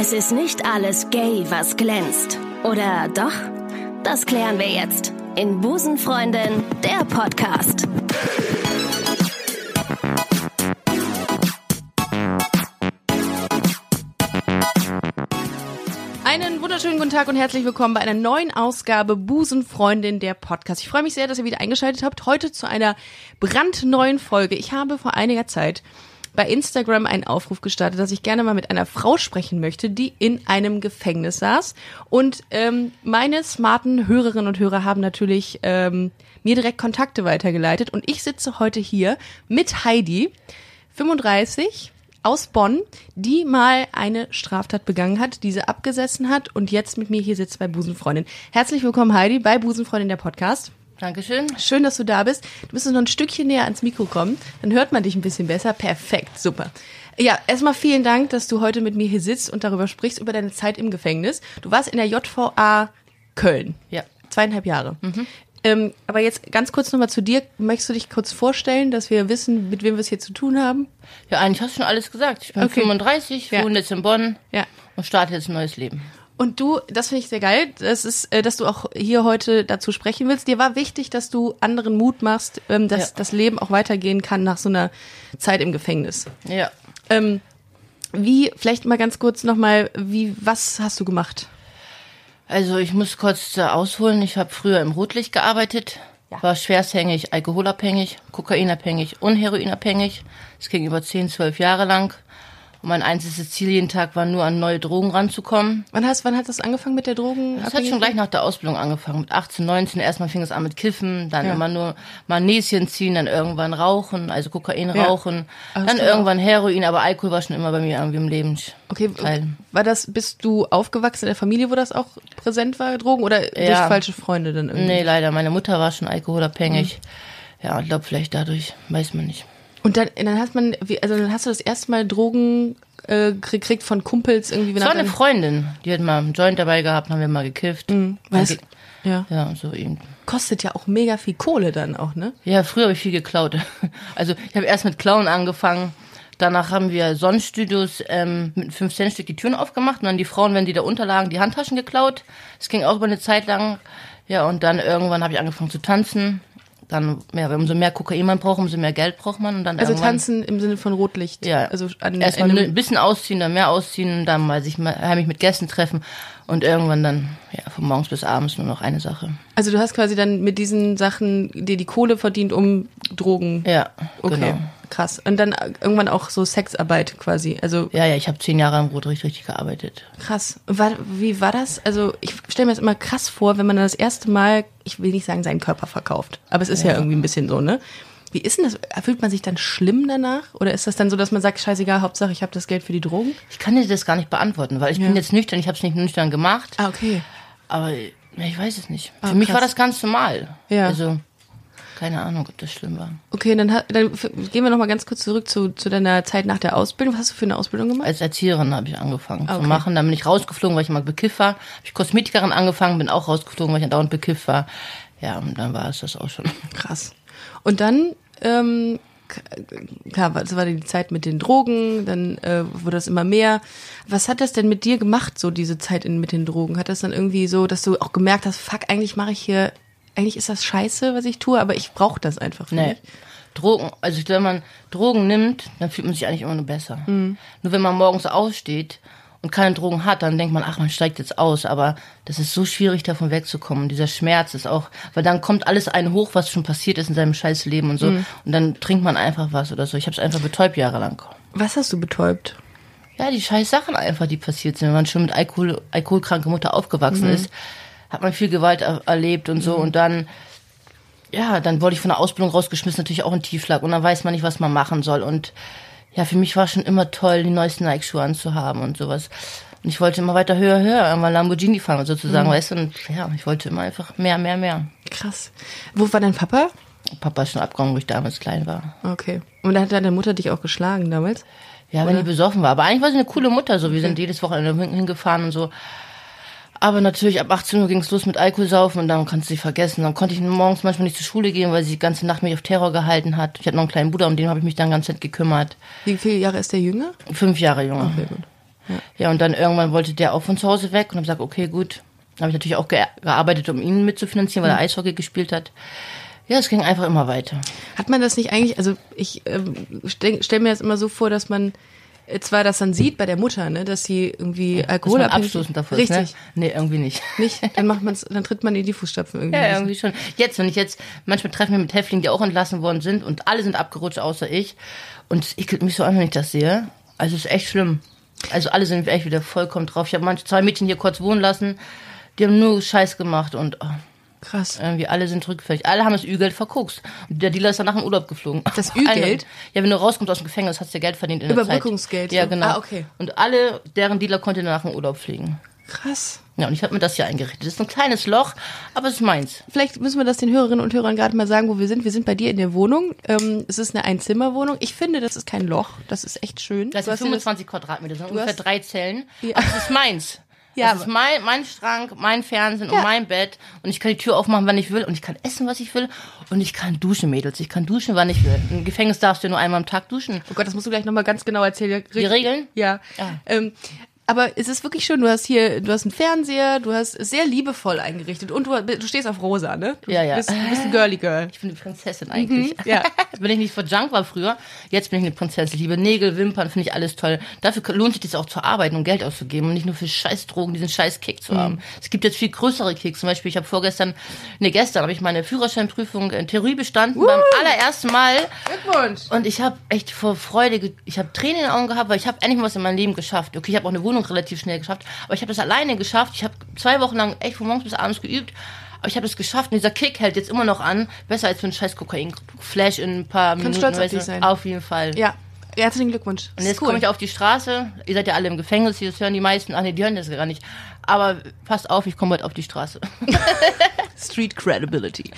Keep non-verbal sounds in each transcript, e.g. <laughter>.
Es ist nicht alles gay, was glänzt. Oder doch? Das klären wir jetzt in Busenfreundin, der Podcast. Einen wunderschönen guten Tag und herzlich willkommen bei einer neuen Ausgabe Busenfreundin der Podcast. Ich freue mich sehr, dass ihr wieder eingeschaltet habt. Heute zu einer brandneuen Folge. Ich habe vor einiger Zeit bei Instagram einen Aufruf gestartet, dass ich gerne mal mit einer Frau sprechen möchte, die in einem Gefängnis saß. Und ähm, meine smarten Hörerinnen und Hörer haben natürlich ähm, mir direkt Kontakte weitergeleitet. Und ich sitze heute hier mit Heidi, 35 aus Bonn, die mal eine Straftat begangen hat, diese abgesessen hat und jetzt mit mir hier sitzt bei Busenfreundin. Herzlich willkommen, Heidi, bei Busenfreundin der Podcast. Dankeschön. Schön, dass du da bist. Du müsstest noch ein Stückchen näher ans Mikro kommen, dann hört man dich ein bisschen besser. Perfekt, super. Ja, erstmal vielen Dank, dass du heute mit mir hier sitzt und darüber sprichst, über deine Zeit im Gefängnis. Du warst in der JVA Köln. Ja. Zweieinhalb Jahre. Ähm, aber jetzt ganz kurz nochmal zu dir. Möchtest du dich kurz vorstellen, dass wir wissen, mit wem wir es hier zu tun haben? Ja, eigentlich hast du schon alles gesagt. Ich bin Okay. 35, Ja. wohne jetzt in Bonn Ja. und starte jetzt ein neues Leben. Und du, das finde ich sehr geil, das ist, äh, dass du auch hier heute dazu sprechen willst. Dir war wichtig, dass du anderen Mut machst, ähm, dass Ja. das Leben auch weitergehen kann nach so einer Zeit im Gefängnis. Ja. Ähm, wie, vielleicht mal ganz kurz nochmal, wie, was hast du gemacht? Also ich muss kurz äh, ausholen. Ich habe früher im Rotlicht gearbeitet, war schwersthängig, alkoholabhängig, kokainabhängig und heroinabhängig. Das ging über 10, 12 Jahre lang. Und mein einziges Ziel jeden Tag war nur an neue Drogen ranzukommen. Wann hast, wann hat das angefangen mit der Drogen? Das hat schon gleich nach der Ausbildung angefangen. Mit 18, 19. Erstmal fing es an mit Kiffen, dann Ja. immer nur Magnesium ziehen, dann irgendwann rauchen, also Kokain Ja. rauchen. Hast Dann irgendwann Heroin, aber Alkohol war schon immer bei mir irgendwie im Leben. Okay, Teil. war das, bist du aufgewachsen in der Familie, wo das auch präsent war, Drogen, oder durch Ja. falsche Freunde dann irgendwie? Nee, leider. Meine Mutter war schon alkoholabhängig. Mhm. Ja, ich glaube vielleicht dadurch, weiß man nicht. Und dann, dann hat man, wie- also dann hast du das erste Mal Drogen äh, gekriegt von Kumpels irgendwie. Es war eine Freundin, die hat mal einen Joint dabei gehabt, haben wir mal gekifft. Mhm. Ge- Ja. Ja, so eben. Kostet ja auch mega viel Kohle dann auch, ne? Ja, früher habe ich viel geklaut. <laughs> Also ich habe erst mit Klauen angefangen. Danach haben wir Sonnenstudios ähm, mit 5 Cent Stück die Türen aufgemacht und dann die Frauen, wenn die da unterlagen, die Handtaschen geklaut. Das ging auch über eine Zeit lang. Ja, und dann irgendwann habe ich angefangen zu tanzen. Dann, ja, umso mehr Kokain man braucht, umso mehr Geld braucht man. Und dann Also tanzen im Sinne von Rotlicht. Ja, Also an, erstmal ein bisschen ausziehen, dann mehr ausziehen, dann mal sich mal heimlich mit Gästen treffen und irgendwann dann ja, von morgens bis abends nur noch eine Sache. also du hast quasi dann mit diesen Sachen dir die Kohle verdient, um Drogen. Ja, Okay. genau. Krass. Und dann irgendwann auch so Sexarbeit quasi. Also Ja, ja, ich habe zehn Jahre im Rotlicht richtig gearbeitet. krass. War, wie war das? Also ich stelle mir das immer krass vor, wenn man das erste Mal, ich will nicht sagen, seinen Körper verkauft, aber es ist ja, irgendwie ein bisschen so, ne? Wie ist denn das? Fühlt man sich dann schlimm danach? Oder ist das dann so, dass man sagt, scheißegal, Hauptsache ich habe das Geld für die Drogen? Ich kann dir das gar nicht beantworten, weil ich bin jetzt nüchtern, ich habe es nicht nüchtern gemacht, Ah, okay. aber ja, ich weiß es nicht. Ah, Für mich krass. war das ganz normal. Ja. Also, keine Ahnung, ob das schlimm war. Okay, dann, dann gehen wir noch mal ganz kurz zurück zu, zu deiner Zeit nach der Ausbildung. Was hast du für eine Ausbildung gemacht? Als Erzieherin habe ich angefangen Okay. zu machen. Dann bin ich rausgeflogen, weil ich mal bekifft war. Habe ich Kosmetikerin angefangen, bin auch rausgeflogen, weil ich dauernd bekifft war. Ja, und dann war es das auch schon. <laughs> Krass. Und dann, ähm, klar, das war die Zeit mit den Drogen, dann äh, wurde das immer mehr. Was hat das denn mit dir gemacht, so diese Zeit in, mit den Drogen? Hat das dann irgendwie so, dass du auch gemerkt hast, fuck, eigentlich mache ich hier, eigentlich ist das scheiße, was ich tue, aber ich brauche das einfach für Nee. Drogen, also wenn man Drogen nimmt, dann fühlt man sich eigentlich immer nur besser. Mhm. Nur wenn man morgens aussteht und keine Drogen hat, dann denkt man, ach, man steigt jetzt aus. Aber das ist so schwierig, davon wegzukommen. Dieser Schmerz ist auch, weil dann kommt alles einen hoch, was schon passiert ist in seinem scheiß Leben und so. Mhm. Und dann trinkt man einfach was oder so. Ich habe es einfach betäubt jahrelang. Was hast du betäubt? Ja, die scheiß Sachen einfach, die passiert sind. Wenn man schon mit Alkohol, alkoholkranke Mutter aufgewachsen ist, hat man viel Gewalt er erlebt und so. Und dann, ja, dann wurde ich von der Ausbildung rausgeschmissen, natürlich auch in Tiefschlag. Und dann weiß man nicht, was man machen soll. Und ja, für mich war schon immer toll, die neuesten Nike-Schuhe anzuhaben und sowas. Und ich wollte immer weiter höher, höher, mal Lamborghini fahren sozusagen, weißt du. Und ja, ich wollte immer einfach mehr, mehr, mehr. Krass. Wo war dein Papa? Papa ist schon abgehauen, wo ich damals klein war. Okay. Und dann hat deine Mutter dich auch geschlagen damals? Ja, wenn die besoffen war. Aber eigentlich war sie eine coole Mutter. So, wir sind jedes Wochenende hin- hingefahren und so. Aber natürlich, ab 18 Uhr ging es los mit Alkoholsaufen und dann kannst du sie vergessen. Dann konnte ich morgens manchmal nicht zur Schule gehen, weil sie die ganze Nacht mich auf Terror gehalten hat. Ich hatte noch einen kleinen Bruder, um den habe ich mich dann ganz Zeit gekümmert. Wie viele Jahre ist der jünger? Fünf Jahre jünger. Sehr gut. Ja, und dann irgendwann wollte der auch von zu Hause weg und habe gesagt, okay, gut. Dann habe ich natürlich auch ge gearbeitet, um ihn mitzufinanzieren, weil er Eishockey gespielt hat. Ja, es ging einfach immer weiter. Hat man das nicht eigentlich, also ich ähm, stelle stell mir das immer so vor, dass man zwar das dann sieht bei der Mutter, ne, dass sie irgendwie alkoholabhängig abstoßend davor ist, Richtig. ne? Nee, irgendwie nicht. Nicht, dann macht man's, dann tritt man in die Fußstapfen irgendwie. Ja, irgendwie schon. Jetzt, wenn ich jetzt, manchmal treffen wir mit Häftlingen, die auch entlassen worden sind und alle sind abgerutscht, außer ich. Und es ekelt mich so an, wenn ich das sehe. Also es ist echt schlimm. Also alle sind echt wieder vollkommen drauf. Ich habe manche zwei Mädchen hier kurz wohnen lassen, die haben nur Scheiß gemacht und oh, Krass. irgendwie alle sind rückfällig. Alle haben das Ü-Geld verguckt. Der Dealer ist danach in Urlaub geflogen. Das <laughs> Ü-Geld? Ja, wenn du rauskommst aus dem Gefängnis, hast du ja Geld verdient in der Zeit. Überbrückungsgeld. Ja, genau. Ah, okay. Und alle, deren Dealer konnte danach in Urlaub fliegen. Krass. Ja, und ich habe mir das hier eingerichtet. Das ist ein kleines Loch, aber es ist meins. Vielleicht müssen wir das den Hörerinnen und Hörern gerade mal sagen, wo wir sind. Wir sind bei dir in der Wohnung. Ähm, es ist eine Einzimmerwohnung. Ich finde, das ist kein Loch. Das ist echt schön. Das sind hast dir das- 25 Quadratmeter, das sind ungefähr hast- drei Zellen. Ja. Aber das ist meins. Ja, das ist mein, mein Schrank, mein Fernsehen Ja. und mein Bett. Und ich kann die Tür aufmachen, wann ich will. Und ich kann essen, was ich will. Und ich kann duschen, Mädels. Ich kann duschen, wann ich will. Im Gefängnis darfst du nur einmal am Tag duschen. Oh Gott, das musst du gleich nochmal ganz genau erzählen. Die Regeln? Ja. Ja. Ähm, aber es ist wirklich schön, du hast hier, du hast einen Fernseher, du hast sehr liebevoll eingerichtet und du, du stehst auf rosa, ne? Du Ja, ja. Bist, du bist ein Girly Girl. Ich bin eine Prinzessin eigentlich. Mhm, ja. <laughs> Wenn ich nicht vor Junk war früher, jetzt bin ich eine Prinzessin. Ich liebe Nägel, Wimpern, finde ich alles toll. Dafür lohnt sich das auch zu arbeiten und Geld auszugeben und nicht nur für Scheißdrogen, diesen scheiß Kick zu haben. Es gibt jetzt viel größere Kicks. Zum Beispiel, ich habe vorgestern, nee, gestern habe ich meine Führerscheinprüfung in Theorie bestanden beim allerersten Mal. Glückwunsch. Und ich habe echt vor Freude, ich habe Tränen in den Augen gehabt, weil ich habe endlich mal was in meinem Leben geschafft. Okay, ich habe auch eine Wohnung relativ schnell geschafft, aber ich habe das alleine geschafft. Ich habe zwei Wochen lang echt von morgens bis abends geübt, aber ich habe es geschafft. Und dieser Kick hält jetzt immer noch an. Besser als für einen scheiß Kokain-Flash in ein paar Minuten. stolz auf dich sein. Auf jeden Fall. Ja. Herzlichen Glückwunsch. Und jetzt komme ich auf die Straße. Ihr seid ja alle im Gefängnis, das hören die meisten. Ach nee, die hören das gar nicht. Aber passt auf, ich komme bald auf die Straße. <laughs> Street Credibility.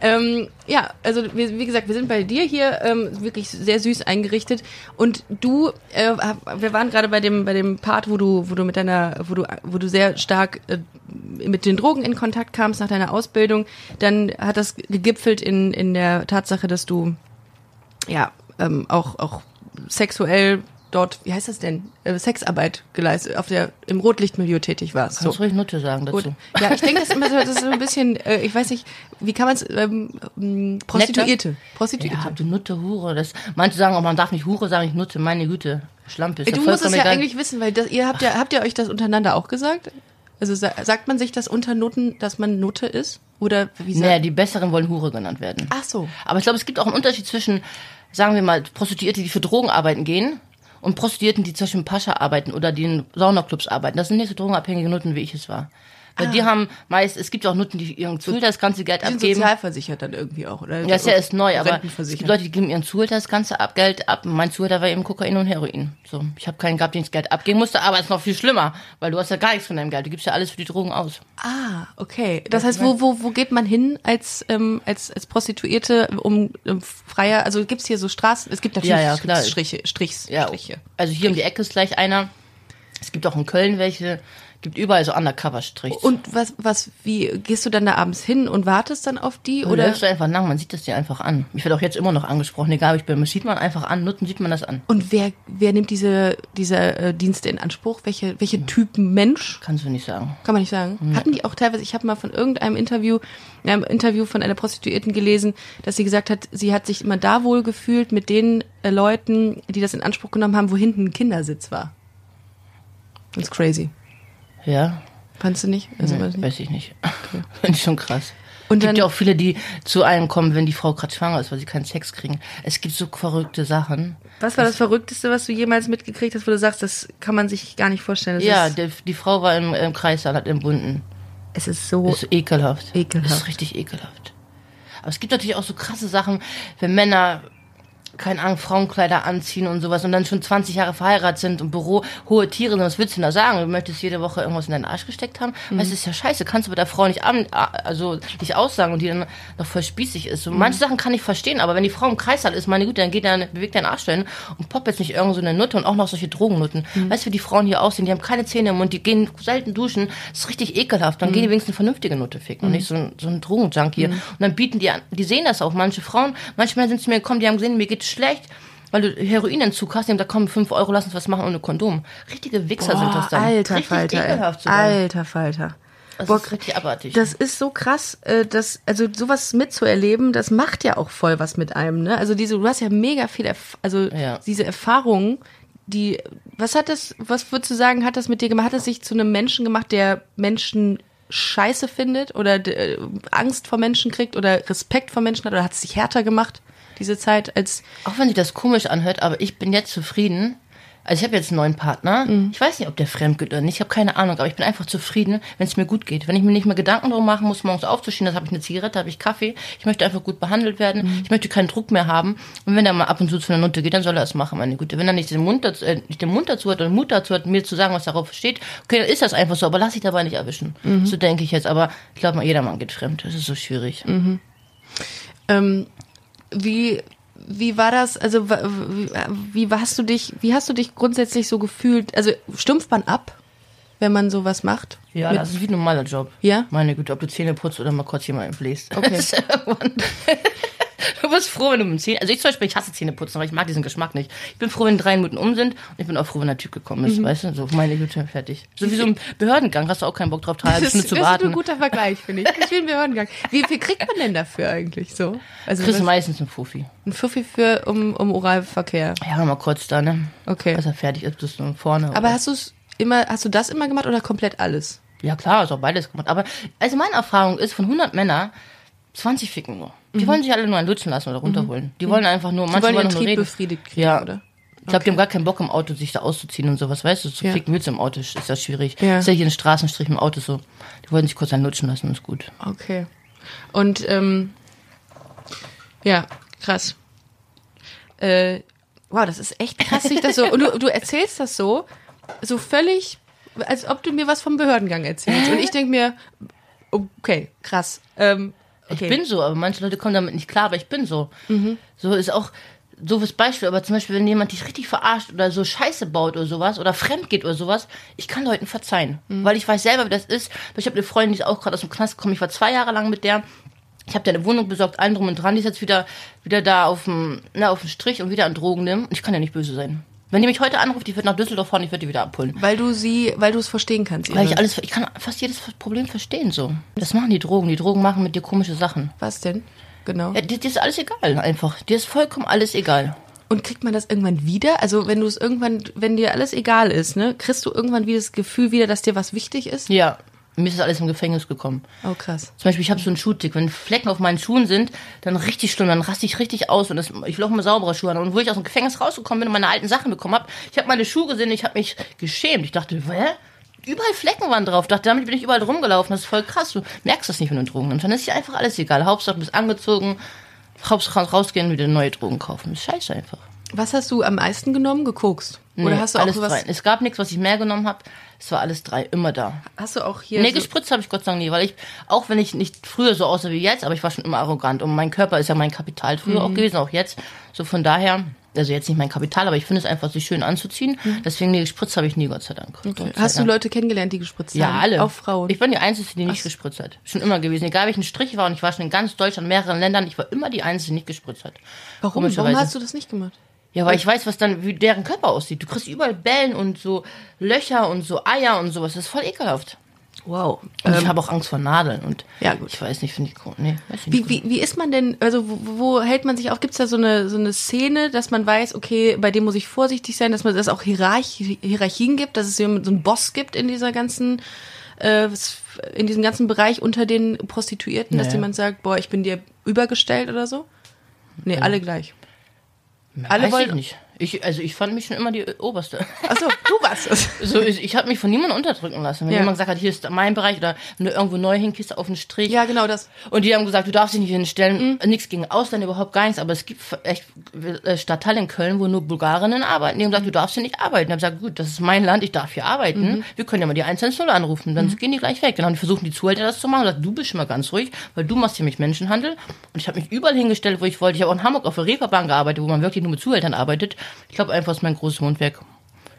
ähm, ja, also wie, wie gesagt, wir sind bei dir hier ähm, wirklich sehr süß eingerichtet und du, äh, wir waren gerade bei dem bei dem Part, wo du wo du mit deiner wo du wo du sehr stark äh, mit den Drogen in Kontakt kamst nach deiner Ausbildung, dann hat das gegipfelt in in der Tatsache, dass du ja ähm, auch auch sexuell dort, wie heißt das denn, äh, Sexarbeit geleistet, auf der im Rotlichtmilieu tätig warst. Kannst du ruhig Nutte sagen dazu. Gut. Ja, ich denke, das ist immer so, das ist so ein bisschen, äh, ich weiß nicht, wie kann man es, ähm, ähm, Prostituierte. Prostituierte. Ja, du Nutte, Hure. Das, manche sagen auch, man darf nicht Hure sagen, ich Nutte, meine Güte. Schlampe ist du ja musst es ja egal. eigentlich wissen, weil das, ihr habt ja, habt ihr euch das untereinander auch gesagt? Also sa sagt man sich das unter Noten, dass man Nutte ist? Oder wie sagt Naja, die Besseren wollen Hure genannt werden. Ach so. Aber ich glaube, es gibt auch einen Unterschied zwischen, sagen wir mal, Prostituierte, die für Drogen arbeiten gehen und Prostituierten, die im Pascha arbeiten oder die in Saunaclubs arbeiten. Das sind nicht so drogenabhängige Nutten, wie ich es war. Weil die haben meist, es gibt auch Nutten, die ihren Zuhälter das ganze Geld Die sind abgeben. sozialversichert dann irgendwie auch, oder? Ja, ist ja erst neu, aber es gibt. Leute, die geben ihren Zuhälter das ganze ab, Geld ab. Mein Zuhälter war eben Kokain und Heroin. So, ich habe keinen gehabt, den ich das Geld abgeben musste, aber es ist noch viel schlimmer, weil du hast ja gar nichts von deinem Geld. Du gibst ja alles für die Drogen aus. Ah, okay. Das heißt, wo, wo, wo geht man hin als, ähm, als, als Prostituierte, um, um freier, also gibt's hier so Straßen, es gibt natürlich Ja, ja. Striche, Strichs, Ja, Striche. also hier um die Ecke ist gleich einer. Es gibt auch in Köln welche. Gibt überall so Undercover-Strichs. Und was, was, wie, gehst du dann da abends hin und wartest dann auf die? Oder Oder? läufst du einfach nach, man sieht das dir einfach an. Ich werde auch jetzt immer noch angesprochen, egal ob ich bin, das sieht man einfach an, Nutten sieht man das an. Und wer, wer nimmt diese, diese äh, Dienste in Anspruch? Welche, welche Typen Mensch? Kannst du nicht sagen. Kann man nicht sagen. Hatten die auch teilweise, ich habe mal von irgendeinem Interview, in einem Interview von einer Prostituierten gelesen, dass sie gesagt hat, sie hat sich immer da wohl gefühlt mit den äh, Leuten, die das in Anspruch genommen haben, wo hinten ein Kindersitz war. Das ist crazy. Ja, Fandst du nicht? Also, weiß nicht. weiß ich nicht. <laughs> Finde ich schon krass. Und Und gibt ja auch viele, die zu einem kommen, wenn die Frau gerade schwanger ist, weil sie keinen Sex kriegen. Es gibt so verrückte Sachen. Was war das Verrückteste, was du jemals mitgekriegt hast, wo du sagst, das kann man sich gar nicht vorstellen? Das ja, der, die Frau war im, im Kreissaal, hat entbunden. es ist so. Ist ekelhaft. Ekelhaft. Das ist richtig ekelhaft. Aber es gibt natürlich auch so krasse Sachen, wenn Männer keine Ahnung, Frauenkleider anziehen und sowas und dann schon 20 Jahre verheiratet sind und Büro hohe Tiere sind, was willst du denn da sagen? Du möchtest jede Woche irgendwas in deinen Arsch gesteckt haben? Mhm. Weißt du, das ist ja scheiße. Kannst du bei der Frau nicht an, also nicht aussagen und die dann noch voll spießig ist. So, Mhm. Manche Sachen kann ich verstehen, aber wenn die Frau im Kreißsaal ist, meine Güte, dann geht dann, bewegt deinen Arsch dahin und poppt jetzt nicht irgend so eine Nutte und auch noch solche Drogennutten. Mhm. Weißt du, wie die Frauen hier aussehen? Die haben keine Zähne im Mund, die gehen selten duschen. Das ist richtig ekelhaft. Mhm. Dann gehen die wenigstens eine vernünftige Nutte ficken und nicht so ein, so ein Drogenjunkie. Und dann bieten die an, die sehen das auch. Manche Frauen, manche Männer sind zu mir gekommen, die haben gesehen, mir geht es schlecht. weil du Heroinentzug hast, die haben gesagt, komm, 5 Euro, lass uns was machen ohne Kondom. Richtige Wichser sind das dann. Alter richtig Falter, ekelhaft sogar. Alter Falter. Das Boah, ist richtig abartig. Das ist so krass, äh, das, also sowas mitzuerleben, das macht ja auch voll was mit einem, ne? Also diese, du hast ja mega viel, Erf also Ja. diese Erfahrungen, die, was hat das, was würdest du sagen, hat das mit dir gemacht? Hat es sich zu einem Menschen gemacht, der Menschen scheiße findet oder äh, Angst vor Menschen kriegt oder Respekt vor Menschen hat oder hat es sich härter gemacht, diese Zeit als, Auch wenn sich das komisch anhört, aber ich bin jetzt zufrieden. Also ich habe jetzt einen neuen Partner. Mhm. Ich weiß nicht, ob der fremd geht oder nicht. Ich habe keine Ahnung, aber ich bin einfach zufrieden, wenn es mir gut geht. Wenn ich mir nicht mehr Gedanken darum machen muss, morgens aufzustehen, dann habe ich eine Zigarette, habe ich Kaffee. Ich möchte einfach gut behandelt werden. Mhm. Ich möchte keinen Druck mehr haben. Und wenn er mal ab und zu zu einer Nutte geht, dann soll er es machen, meine Güte. Wenn er nicht den Mund dazu, äh, nicht den Mund dazu hat oder den Mut dazu hat, mir zu sagen, was darauf steht, okay, dann ist das einfach so. Aber lass dich dabei nicht erwischen. Mhm. So denke ich jetzt. Aber ich glaube mal, jeder Mann geht fremd. Das ist so schwierig. ähm, wie, wie war das, also wie, wie hast du dich, wie hast du dich grundsätzlich so gefühlt, also stumpft man ab, wenn man sowas macht? Ja, Mit- das ist wie ein normaler Job. Ja? Meine Güte, ob du Zähne putzt oder mal kurz jemanden bläst. Okay. <laughs> Du bist froh, wenn du mit dem Zähne, also ich zum Beispiel, ich hasse Zähne putzen, aber ich mag diesen Geschmack nicht. Ich bin froh, wenn drei Minuten um sind und ich bin auch froh, wenn der Typ gekommen ist, weißt du, so meine Güte, fertig. So wie so ein Behördengang, hast du auch keinen Bock drauf, drei ist, zu das ist ein warten. guter Vergleich, finde ich. Ich will einen Behördengang. Wie viel kriegt man denn dafür eigentlich so? Also Kriegst du meistens einen Fuffi. ein Fuffi für um, um Oralverkehr. Ja, mal kurz da, ne? Okay. Dass er fertig ist, bist du vorne. Aber oder- hast du es immer, hast du das immer gemacht oder komplett alles? Ja, klar, ist auch beides gemacht. Aber, also meine Erfahrung ist, von 100 Männern, 20 ficken nur. Die wollen sich alle nur einen lutschen lassen oder runterholen. Die wollen einfach nur, Die manche wollen wollen ihren nur reden. befriedigt kriegen, Ja. oder? Ich glaube, die haben gar keinen Bock im Auto, sich da auszuziehen und sowas. Weißt du, zu Ja. ficken du im Auto, ist das schwierig. Ja. Ist ja hier ein Straßenstrich im Auto so. Die wollen sich kurz einen lutschen lassen, ist gut. Okay. Und ähm, ja, krass. Äh, wow, das ist echt krass, sich das so. Und du, du erzählst das so, so völlig, als ob du mir was vom Behördengang erzählst. Und ich denke mir, okay, krass. Ähm, okay. Ich bin so, aber manche Leute kommen damit nicht klar, aber ich bin so. So ist auch doofes Beispiel, aber zum Beispiel, wenn jemand dich richtig verarscht oder so Scheiße baut oder sowas oder fremd geht oder sowas, ich kann Leuten verzeihen. Weil ich weiß selber, wie das ist. Ich habe eine Freundin, die ist auch gerade aus dem Knast gekommen. Ich war zwei Jahre lang mit der. Ich habe der eine Wohnung besorgt, allen drum und dran. Die ist jetzt wieder, wieder da auf dem, na, auf dem Strich und wieder an Drogen nimmt. Und ich kann ja nicht böse sein. Wenn die mich heute anruft, die wird nach Düsseldorf fahren, ich werde die wieder abholen. weil du sie, weil du es verstehen kannst. Weil ich alles, ich kann fast jedes Problem verstehen so. Das machen die Drogen. Die Drogen machen mit dir komische Sachen. was denn? Genau. Ja, dir, dir ist alles egal, einfach. Dir ist vollkommen alles egal. Und kriegt man das irgendwann wieder? Also wenn du es irgendwann, wenn dir alles egal ist, ne, kriegst du irgendwann wieder das Gefühl wieder, dass dir was wichtig ist? Ja, mir ist das alles im Gefängnis gekommen. Oh krass. Zum Beispiel, ich habe so einen Schuhtick. Wenn Flecken auf meinen Schuhen sind, dann richtig schlimm, dann raste ich richtig aus. Und das, ich will auch immer saubere Schuhe an. Und wo ich aus dem Gefängnis rausgekommen bin und meine alten Sachen bekommen habe, ich habe meine Schuhe gesehen, ich habe mich geschämt. Ich dachte, hä? Überall Flecken waren drauf. Ich dachte, damit bin ich überall rumgelaufen. Das ist voll krass. Du merkst das nicht, wenn du Drogen nimmst. Dann ist dir einfach alles egal. Hauptsache, du bist angezogen, Hauptsache rausgehen, wieder neue Drogen kaufen. Das ist scheiße einfach. Was hast du am meisten genommen? Gekokst? Oder Nee, hast du auch alles sowas? drei. Es gab nichts, was ich mehr genommen habe. Es war alles drei, immer da. Hast du auch hier? Nee, so, gespritzt habe ich Gott sei Dank nie, weil ich, auch wenn ich nicht früher so aussah wie jetzt, aber ich war schon immer arrogant und mein Körper ist ja mein Kapital früher Mhm. auch gewesen, auch jetzt. So von daher, also jetzt nicht mein Kapital, aber ich finde es einfach sich schön anzuziehen. Deswegen, nee, gespritzt habe ich nie, Gott sei Dank. Gott sei Mhm. hast du Dank. Leute kennengelernt, die gespritzt Ja, haben? alle. Auch Frauen. Ich bin die Einzige, die nicht gespritzt hat. Schon immer gewesen. Egal welchen Strich war und ich war schon in ganz Deutschland, mehreren Ländern, ich war immer die Einzige, die nicht gespritzt hat. Warum? Warum hast du das nicht gemacht? Ja, weil ich weiß, was dann, wie deren Körper aussieht. Du kriegst überall Bällen und so Löcher und so Eier und sowas. Das ist voll ekelhaft. Wow. Und ich habe auch Angst vor Nadeln und Ja, gut. ich weiß nicht, finde ich. Nee, ich. Wie, wie, wie ist man denn, also wo, wo hält man sich auf? Gibt es da so eine, so eine Szene, dass man weiß, okay, bei dem muss ich vorsichtig sein, dass man das auch Hierarch Hierarchien gibt, dass es so einen Boss gibt in dieser ganzen, äh, in diesem ganzen Bereich unter den Prostituierten, dass Nee. jemand sagt, boah, ich bin dir übergestellt oder so? Nee, alle gleich. Alle Weiß wollen- ich nicht. Ich, also ich fand mich schon immer die Oberste. Achso, du warst es. <laughs> So, ich, ich habe mich von niemandem unterdrücken lassen. Wenn Ja. jemand gesagt hat, hier ist mein Bereich oder wenn du irgendwo neu hinkriegst auf den Strich. Ja, genau das. Und die haben gesagt, du darfst dich nicht hinstellen. Mhm. Nichts gegen Ausländer, überhaupt gar nichts. Aber es gibt echt äh, Stadtteile in Köln, wo nur Bulgarinnen arbeiten. Die haben gesagt, du darfst hier nicht arbeiten. Ich habe gesagt, gut, das ist mein Land, ich darf hier arbeiten. Mhm. Wir können ja mal die 110 anrufen. Dann gehen die gleich weg. Dann haben die versucht, die Zuhälter das zu machen. Und gesagt, du bist schon mal ganz ruhig, weil du machst hier mich Menschenhandel. Und ich habe mich überall hingestellt, wo ich wollte. Ich habe auch in Hamburg auf der Reeperbahn gearbeitet, wo man wirklich nur mit Zuhältern arbeitet. Ich glaube einfach, es ist mein großes Mundwerk.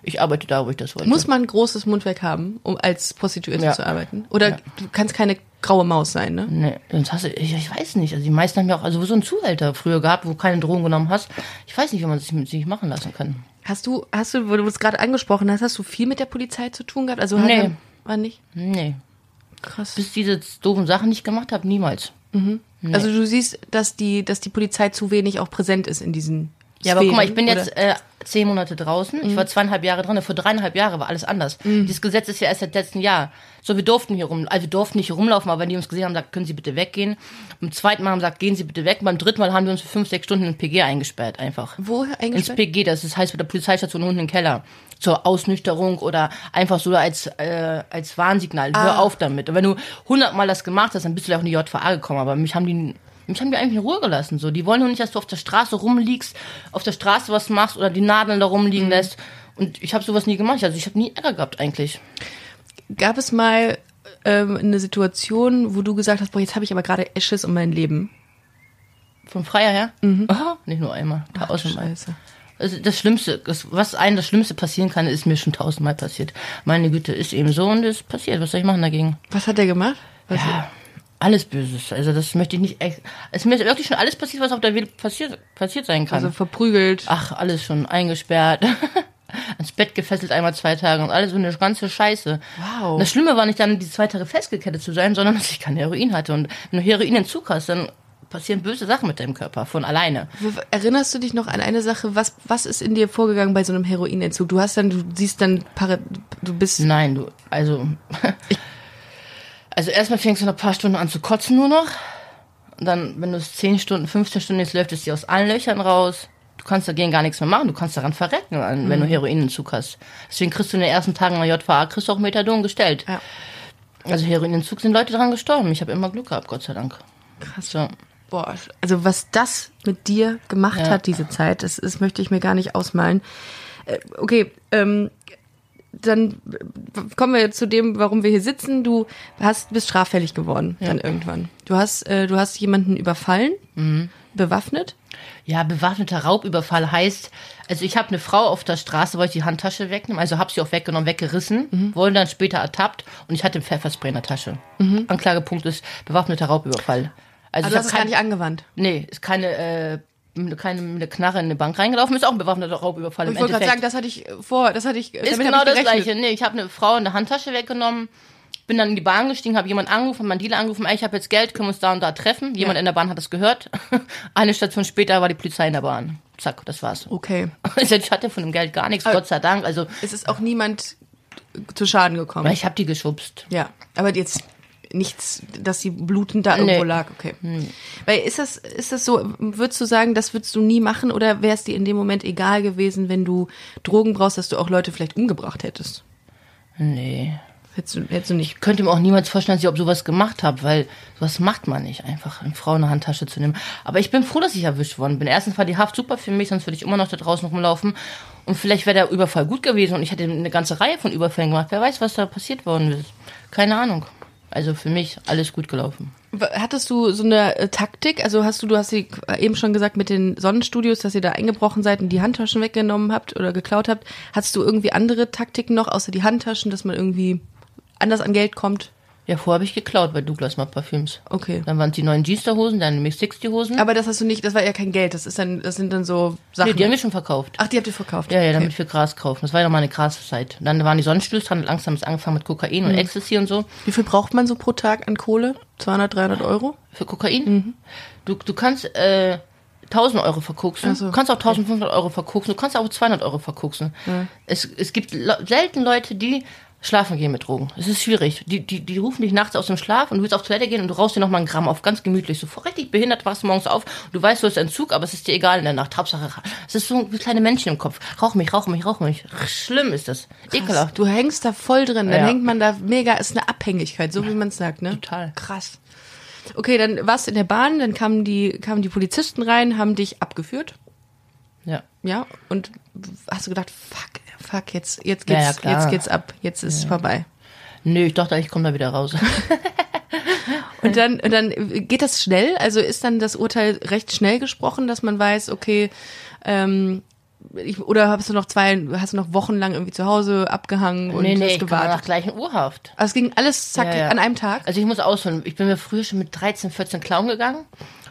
Ich arbeite da, wo ich das wollte. Muss man ein großes Mundwerk haben, um als Prostituierte Ja. zu arbeiten? Oder du kannst keine graue Maus sein, ne? Nee, sonst hast du, ich, ich weiß nicht. Also die meisten haben ja auch also so einen Zuhälter früher gehabt, wo du keine Drogen genommen hast. Ich weiß nicht, wie man sich mit sich machen lassen kann. Hast du, hast du, wo du es gerade angesprochen hast, hast du viel mit der Polizei zu tun gehabt? Also Nee. war nicht Nee. krass. Bis ich diese doofen Sachen nicht gemacht habe, niemals. Also du siehst, dass die, dass die Polizei zu wenig auch präsent ist in diesen. Ja, aber guck mal, ich bin oder? jetzt äh, zehn Monate draußen. Ich war zweieinhalb Jahre drin. Vor dreieinhalb Jahren war alles anders. Dieses Gesetz ist ja erst seit letzten Jahr. So, wir durften hier rum, also wir durften nicht hier rumlaufen, aber wenn die uns gesehen haben, gesagt, können Sie bitte weggehen. Beim zweiten Mal haben sie gesagt, gehen Sie bitte weg. Beim dritten Mal haben wir uns für fünf, sechs Stunden in PG eingesperrt, einfach. Woher Ins eingesperrt? PG, das ist, heißt bei der Polizeistation unten im Keller. Zur Ausnüchterung oder einfach so als, äh, als Warnsignal. Hör auf damit. Und wenn du hundertmal das gemacht hast, dann bist du ja auch in die JVA gekommen. Aber mich haben die, mich haben die eigentlich in Ruhe gelassen. So, die wollen nur nicht, dass du auf der Straße rumliegst, auf der Straße was machst oder die Nadeln da rumliegen lässt. Und ich habe sowas nie gemacht. Also ich habe nie Ärger gehabt eigentlich. Gab es mal ähm, eine Situation, wo du gesagt hast, boah, jetzt habe ich aber gerade Schiss um mein Leben? Vom Freier her? Aha, nicht nur einmal. Tausendmal. Scheiße. Also das Schlimmste, das, was einem das Schlimmste passieren kann, ist mir schon tausendmal passiert. Meine Güte, ist eben so und es passiert. Was soll ich machen dagegen? Was hat der gemacht? Was Ja, alles Böses. Also das möchte ich nicht. echt- Es ist mir wirklich schon alles passiert, was auf der Welt passiert, passiert sein kann. Also verprügelt. Ach, alles schon eingesperrt. <laughs> Ans Bett gefesselt einmal zwei Tage und alles so eine ganze Scheiße. Wow. Und das Schlimme war nicht dann, die zwei Tage festgekettet zu sein, sondern <laughs> dass ich kein Heroin hatte. Und wenn du Heroinentzug hast, dann passieren böse Sachen mit deinem Körper von alleine. Erinnerst du dich noch an eine Sache? Was, was ist in dir vorgegangen bei so einem Heroinentzug? Du hast dann, du siehst dann, du bist. Nein, du, also. Also erstmal fängst du nach ein paar Stunden an zu kotzen nur noch. Und dann, wenn du es 10 Stunden, 15 Stunden jetzt läuft es dir aus allen Löchern raus. Du kannst dagegen gar nichts mehr machen. Du kannst daran verrecken, wenn du Heroinentzug hast. Deswegen kriegst du in den ersten Tagen der JVA kriegst du auch Methadon gestellt. Ja. Also Heroinentzug sind Leute dran gestorben. Ich habe immer Glück gehabt, Gott sei Dank. Krass. So. Boah, also was das mit dir gemacht Ja. hat, diese Zeit, das, das möchte ich mir gar nicht ausmalen. Äh, okay, ähm, dann kommen wir jetzt zu dem, warum wir hier sitzen. Du hast, bist straffällig geworden dann irgendwann. Du hast, äh, du hast jemanden überfallen, bewaffnet. Ja, bewaffneter Raubüberfall heißt, also ich habe eine Frau auf der Straße, wollte ich die Handtasche wegnehmen, also habe sie auch weggenommen, weggerissen, wurde dann später ertappt und ich hatte ein Pfefferspray in der Tasche. Anklagepunkt ist bewaffneter Raubüberfall. Also, Also hast es gar nicht angewandt. nee, ist keine, äh, mit- einer Knarre in eine Bank reingelaufen, ist auch ein bewaffneter Raubüberfall Ich wollte gerade sagen, das hatte ich äh, vor, das hatte ich, ist genau ich das gleiche. Nee, ich habe eine Frau in der Handtasche weggenommen, bin dann in die Bahn gestiegen, habe jemand angerufen, meinen Dealer angerufen, ey, ich habe jetzt Geld, können wir uns da und da treffen. Jemand Ja. in der Bahn hat das gehört. <laughs> Eine Station später war die Polizei in der Bahn. Zack, das war's. Okay. <laughs> Also ich hatte von dem Geld gar nichts, Gott sei Dank. Also Es ist auch niemand zu Schaden gekommen. ich habe die geschubst. Ja, aber jetzt nichts, dass sie blutend da irgendwo Nee. lag, okay. Weil ist das, ist das so, würdest du sagen, das würdest du nie machen oder wäre es dir in dem Moment egal gewesen, wenn du Drogen brauchst, dass du auch Leute vielleicht umgebracht hättest? Nee. Hättest du, hättest du nicht. Ich könnte mir auch niemals vorstellen, dass ich ob sowas gemacht habe, weil sowas macht man nicht, einfach eine Frau in eine Handtasche zu nehmen. Aber ich bin froh, dass ich erwischt worden bin. Erstens war die Haft super für mich, sonst würde ich immer noch da draußen rumlaufen. Und vielleicht wäre der Überfall gut gewesen und ich hätte eine ganze Reihe von Überfällen gemacht. Wer weiß, was da passiert worden ist. Keine Ahnung. Also für mich alles gut gelaufen. Hattest du so eine äh, Taktik? Also hast du, du hast sie eben schon gesagt mit den Sonnenstudios, dass ihr da eingebrochen seid und die Handtaschen weggenommen habt oder geklaut habt. Hattest du irgendwie andere Taktiken noch, außer die Handtaschen, dass man irgendwie anders an Geld kommt? Ja, vorher habe ich geklaut bei Douglas mal Parfüms. Okay. Dann waren es die neuen Jeans-Hosen, dann Mix 60 Hosen. Aber das hast du nicht, das war ja kein Geld, das ist dann, das sind dann so Sachen. nee, die haben wir schon verkauft. Ach, die habt ihr verkauft. Ja, ja, okay. damit wir Gras kaufen. Das war ja noch mal eine Graszeit. Dann waren die Sonnenstudios dran, langsam ist angefangen mit Kokain Mhm. und Ecstasy und so. Wie viel braucht man so pro Tag an Kohle? 200, 300 Euro? Für Kokain? Mhm. Du, du kannst äh, 1000 Euro verkoksen. Ach so, Du kannst auch 1500 Euro verkoksen. Du kannst auch 200 Euro verkoksen. Es, es gibt le selten Leute, die schlafen gehen mit Drogen. Es ist schwierig. Die, die, die rufen dich nachts aus dem Schlaf und du willst auf Toilette gehen und du rauchst dir noch mal ein Gramm auf, ganz gemütlich. So richtig behindert wachst du morgens auf. Du weißt, du hast Entzug, aber es ist dir egal in der Nacht. Hauptsache, es ist so wie kleine Männchen im Kopf. Rauch mich, rauch mich, rauch mich. Schlimm ist das. Ekelhaft. Du hängst da voll drin, dann Ja. hängt man da mega, ist eine Abhängigkeit, so wie man es sagt, ne? Total. Krass. Okay, dann warst du in der Bahn, dann kamen die, kamen die Polizisten rein, haben dich abgeführt, Ja. ja, und hast du gedacht, fuck, fuck, jetzt, jetzt Ja, geht's, ja, klar. jetzt geht's ab, jetzt ist es vorbei. Nö, ich dachte, ich komme da wieder raus. <laughs> Und dann, und dann geht das schnell? Also ist dann das Urteil recht schnell gesprochen, dass man weiß, okay, ähm, ich, oder hast du noch zwei, hast du noch wochenlang irgendwie zu Hause abgehangen und nee, nee, hast ich kam gewartet? nach gleichen Urhaft. Also es ging alles zack Ja, ja. an einem Tag. Also ich muss ausholen. Ich bin mir früher schon mit 13, 14 klauen gegangen.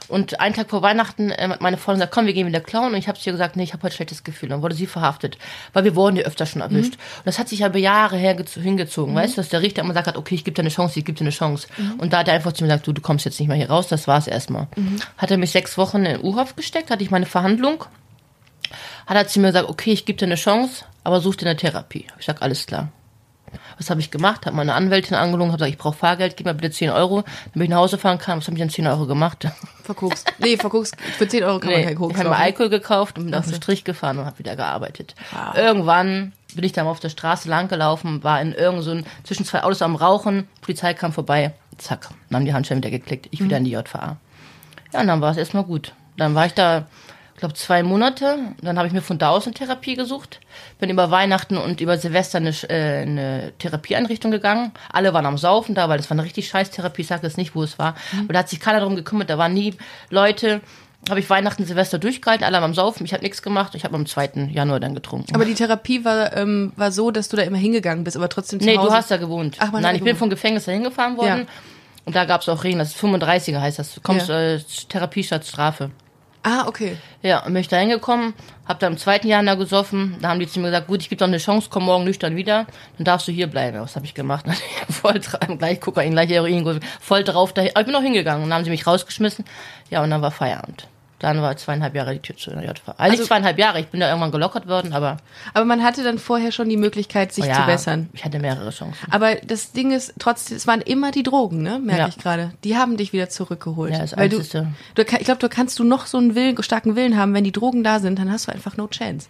Und einen Tag vor Weihnachten äh, hat meine Freundin gesagt, komm, wir gehen wieder klauen. Und ich habe zu ihr gesagt, nee, ich habe heute schlechtes Gefühl. Dann wurde sie verhaftet. Weil wir wurden ja öfter schon erwischt. Und das hat sich aber Jahre her hingezogen. Weißt du, dass der Richter immer gesagt hat, okay, ich gebe dir eine Chance, ich gebe dir eine Chance. Und da hat er einfach zu mir gesagt, du, du kommst jetzt nicht mehr hier raus, das war's erstmal. Hat er mich sechs Wochen in U-Haft gesteckt, hatte ich meine Verhandlung. Hat er zu mir gesagt, okay, ich gebe dir eine Chance, aber such dir eine Therapie. Ich sag, alles klar. Was habe ich gemacht? Habe meine Anwältin angelogen, habe gesagt, ich brauche Fahrgeld, gib mir bitte 10 Euro, damit ich nach Hause fahren kann. Was habe ich denn 10 Euro gemacht? <laughs> Verkokst. Nee, verkokst. Für 10 Euro kann man Nee, kein Koks ich habe mir. Alkohol gekauft und bin auf den Strich gefahren und habe wieder gearbeitet. Irgendwann bin ich dann mal auf der Straße lang gelaufen, war in irgend so zwischen zwei Autos am Rauchen, Polizei kam vorbei, zack, dann haben die Handschellen wieder geklickt, ich wieder in die JVA. Ja, und dann war es erstmal gut. Dann war ich da, ich glaube, zwei Monate. Dann habe ich mir von da aus eine Therapie gesucht. Bin über Weihnachten und über Silvester eine, äh, eine Therapieeinrichtung gegangen. Alle waren am Saufen da, weil das war eine richtig scheiß Therapie. Ich sage jetzt nicht, wo es war. Aber da hat sich keiner darum gekümmert. Da waren nie Leute. Habe ich Weihnachten, Silvester durchgehalten, alle am Saufen. Ich habe nichts gemacht. Ich habe am 2. Januar dann getrunken. Aber die Therapie war, ähm, war so, dass du da immer hingegangen bist, aber trotzdem zu Nee, Hause. du hast da gewohnt. Ach, man Nein, da ich bin gewohnt. vom Gefängnis dahin gefahren worden. Ja. Und da gab es auch Regeln. Das ist 35er heißt das. Du kommst Ja. äh, Therapie statt Strafe. Ah, okay. Ja, und bin ich da hingekommen, hab da im zweiten Jahr da gesoffen. Da haben die zu mir gesagt, gut, ich gebe doch eine Chance, komm morgen nüchtern wieder, dann darfst du hier bleiben. Was habe ich gemacht? <laughs> voll drauf, gleich Kokain, gleich Heroin, voll drauf. Da, aber ich bin noch hingegangen und dann haben sie mich rausgeschmissen. Ja, und dann war Feierabend. Dann war zweieinhalb Jahre die Tür zu der JV. Also, nicht zweieinhalb Jahre, ich bin da irgendwann gelockert worden, aber Aber man hatte dann vorher schon die Möglichkeit, sich oh ja, zu bessern. ich hatte mehrere Chancen. Aber das Ding ist, trotzdem, es waren immer die Drogen, ne? Merke Ja. ich gerade. Die haben dich wieder zurückgeholt. Ja, das Weil du, du, ich glaube, du kannst du noch so einen Willen, starken Willen haben, wenn die Drogen da sind, dann hast du einfach no chance.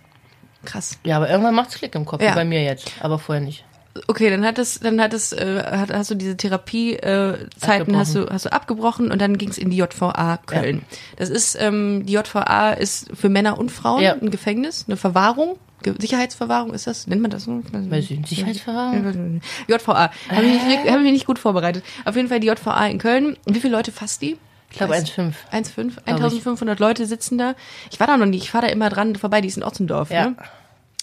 Krass. Ja, aber irgendwann macht's Klick im Kopf, Ja. wie bei mir jetzt, aber vorher nicht. Okay, dann hat es, dann hat es, äh, hat, hast du diese Therapie-Zeiten äh, hast du, hast du abgebrochen und dann ging es in die JVA Köln. Das ist, ähm, die JVA ist für Männer und Frauen Ja. ein Gefängnis, eine Verwahrung. Ge- Sicherheitsverwahrung ist das? Nennt man das so? Weiß ich nicht. Sicherheitsverwahrung? JVA. Habe ich, nicht- hab ich mich nicht gut vorbereitet. Auf jeden Fall die JVA in Köln. Wie viele Leute fasst die? Ich glaube 1,5. 1,5? 1500 Leute sitzen da. Ich war da noch nie. Ich fahre da immer dran vorbei. Die ist in Otzendorf. Ja. Ne?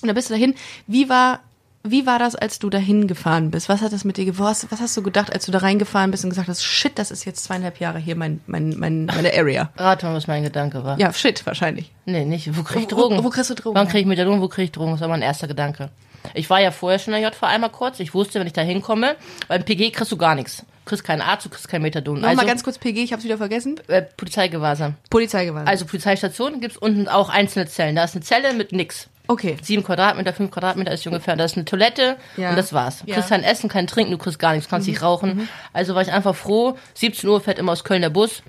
Und da bist du dahin. Wie war, wie war das, als du dahin gefahren bist? Was hat das mit dir, ge- was, hast du gedacht, als du da reingefahren bist und gesagt hast, shit, das ist jetzt zweieinhalb Jahre hier mein, mein, mein, meine Area? Rate mal, was mein Gedanke war. Ja, shit, wahrscheinlich. Nee, nicht. Wo krieg ich Drogen? wo- wo kriegst du Drogen Wann krieg ich Methadon? Wo krieg ich Drogen? Das war mein erster Gedanke. Ich war ja vorher schon in der JV einmal kurz. Ich wusste, wenn ich da hinkomme, beim PG kriegst du gar nichts. Du kriegst keinen Arzt, du kriegst kein Methadon. Nochmal Also, ganz kurz PG, ich hab's wieder vergessen. äh, Polizeigewahrsam. Polizeigewahrsam. Also Polizeistation gibt's unten auch einzelne Zellen. Da ist eine Zelle mit nix. Okay. Sieben Quadratmeter, fünf Quadratmeter ist ungefähr. Da ist eine Toilette Ja. und das war's. Du Ja. kriegst kein Essen, kein Trinken, du kriegst gar nichts, kannst nicht rauchen. Also war ich einfach froh. 17 Uhr fährt immer aus Köln der Bus.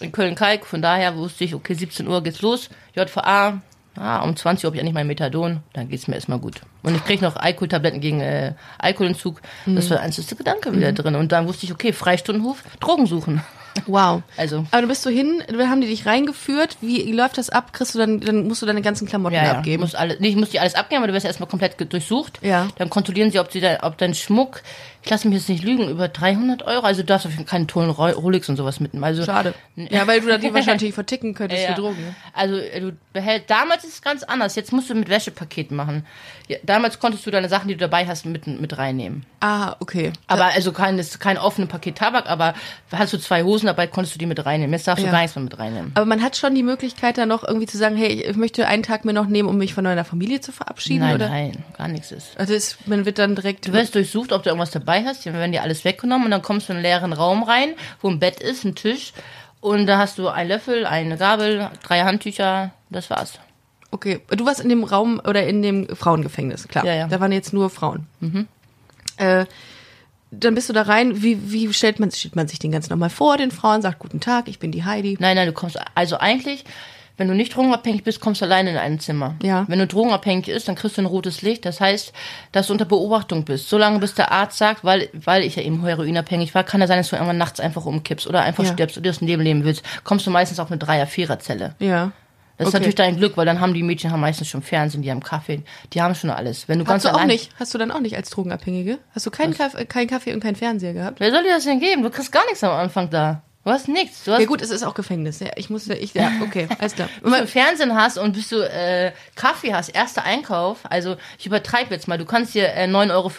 In Köln-Kalk, von daher wusste ich, okay, 17 Uhr geht's los. JVA, ah, um 20 Uhr habe ich endlich mein Methadon, dann geht's mir erstmal gut. Und ich krieg noch Alkoholtabletten gegen äh, Alkoholentzug. Das war der einzige Gedanke wieder drin. Und dann wusste ich, okay, Freistundenhof, Drogen suchen. Wow. Also, Aber du bist so hin, dann haben die dich reingeführt. Wie läuft das ab? Kriegst du dann, dann musst du deine ganzen Klamotten ja, ja. abgeben. Muss alles, nee, ich muss die alles abgeben, aber du wirst erstmal komplett durchsucht. Ja. Dann kontrollieren sie, ob, sie da, ob dein Schmuck, ich lasse mich jetzt nicht lügen, über 300 Euro, also du darfst auf jeden Fall keinen tollen Ro- Rolex und sowas mitnehmen. Also, Schade. Ja, weil du da die <laughs> wahrscheinlich verticken könntest Ja, für Drogen. ne? Also äh, du behältst, damals ist es ganz anders. Jetzt musst du mit Wäschepaketen machen. Ja, damals konntest du deine Sachen, die du dabei hast, mit, mit reinnehmen. Ah, okay. Aber also kein, das ist kein offenes Paket Tabak, aber hast du zwei Hosen dabei, konntest du die mit reinnehmen. Jetzt darfst Ja. du gar nichts mehr mit reinnehmen. Aber man hat schon die Möglichkeit, da noch irgendwie zu sagen, hey, ich möchte einen Tag mir noch nehmen, um mich von meiner Familie zu verabschieden, Nein, oder? nein, gar nichts ist. Also es, man wird dann direkt. Du wirst durchsucht, ob du irgendwas dabei hast. Dann werden dir alles weggenommen und dann kommst du in einen leeren Raum rein, wo ein Bett ist, ein Tisch. Und da hast du einen Löffel, eine Gabel, drei Handtücher, das war's. Okay, du warst in dem Raum oder in dem Frauengefängnis, klar. Ja, ja. Da waren jetzt nur Frauen. Äh, dann bist du da rein. Wie, wie stellt man, stellt man sich den ganz normal vor, den Frauen, sagt guten Tag, ich bin die Heidi. Nein, nein, du kommst, also eigentlich, wenn du nicht drogenabhängig bist, kommst du alleine in ein Zimmer. Ja. Wenn du drogenabhängig bist, dann kriegst du ein rotes Licht. Das heißt, dass du unter Beobachtung bist. Solange bis der Arzt sagt, weil, weil ich ja eben heroinabhängig war, kann es sein, dass du irgendwann nachts einfach umkippst oder einfach Ja. stirbst oder das Leben leben willst. Kommst du meistens auf eine Dreier-, Vierer-Zelle. Ja. Das ist Okay. natürlich dein Glück, weil dann haben die Mädchen haben meistens schon Fernsehen, die haben Kaffee, die haben schon alles. Wenn du ganz Hast du auch nicht? Hast du dann auch nicht als Drogenabhängige? Hast du keinen Kaffee, keinen Kaffee und keinen Fernseher gehabt? Wer soll dir das denn geben? Du kriegst gar nichts am Anfang da. Du hast nichts. Du hast Ja gut, es ist auch Gefängnis. Ja, ich musste, ich, ja, okay, <laughs> alles klar. Wenn du Fernsehen hast und bis du äh, Kaffee hast, erster Einkauf, also ich übertreibe jetzt mal, du kannst dir äh, 9,75 Euro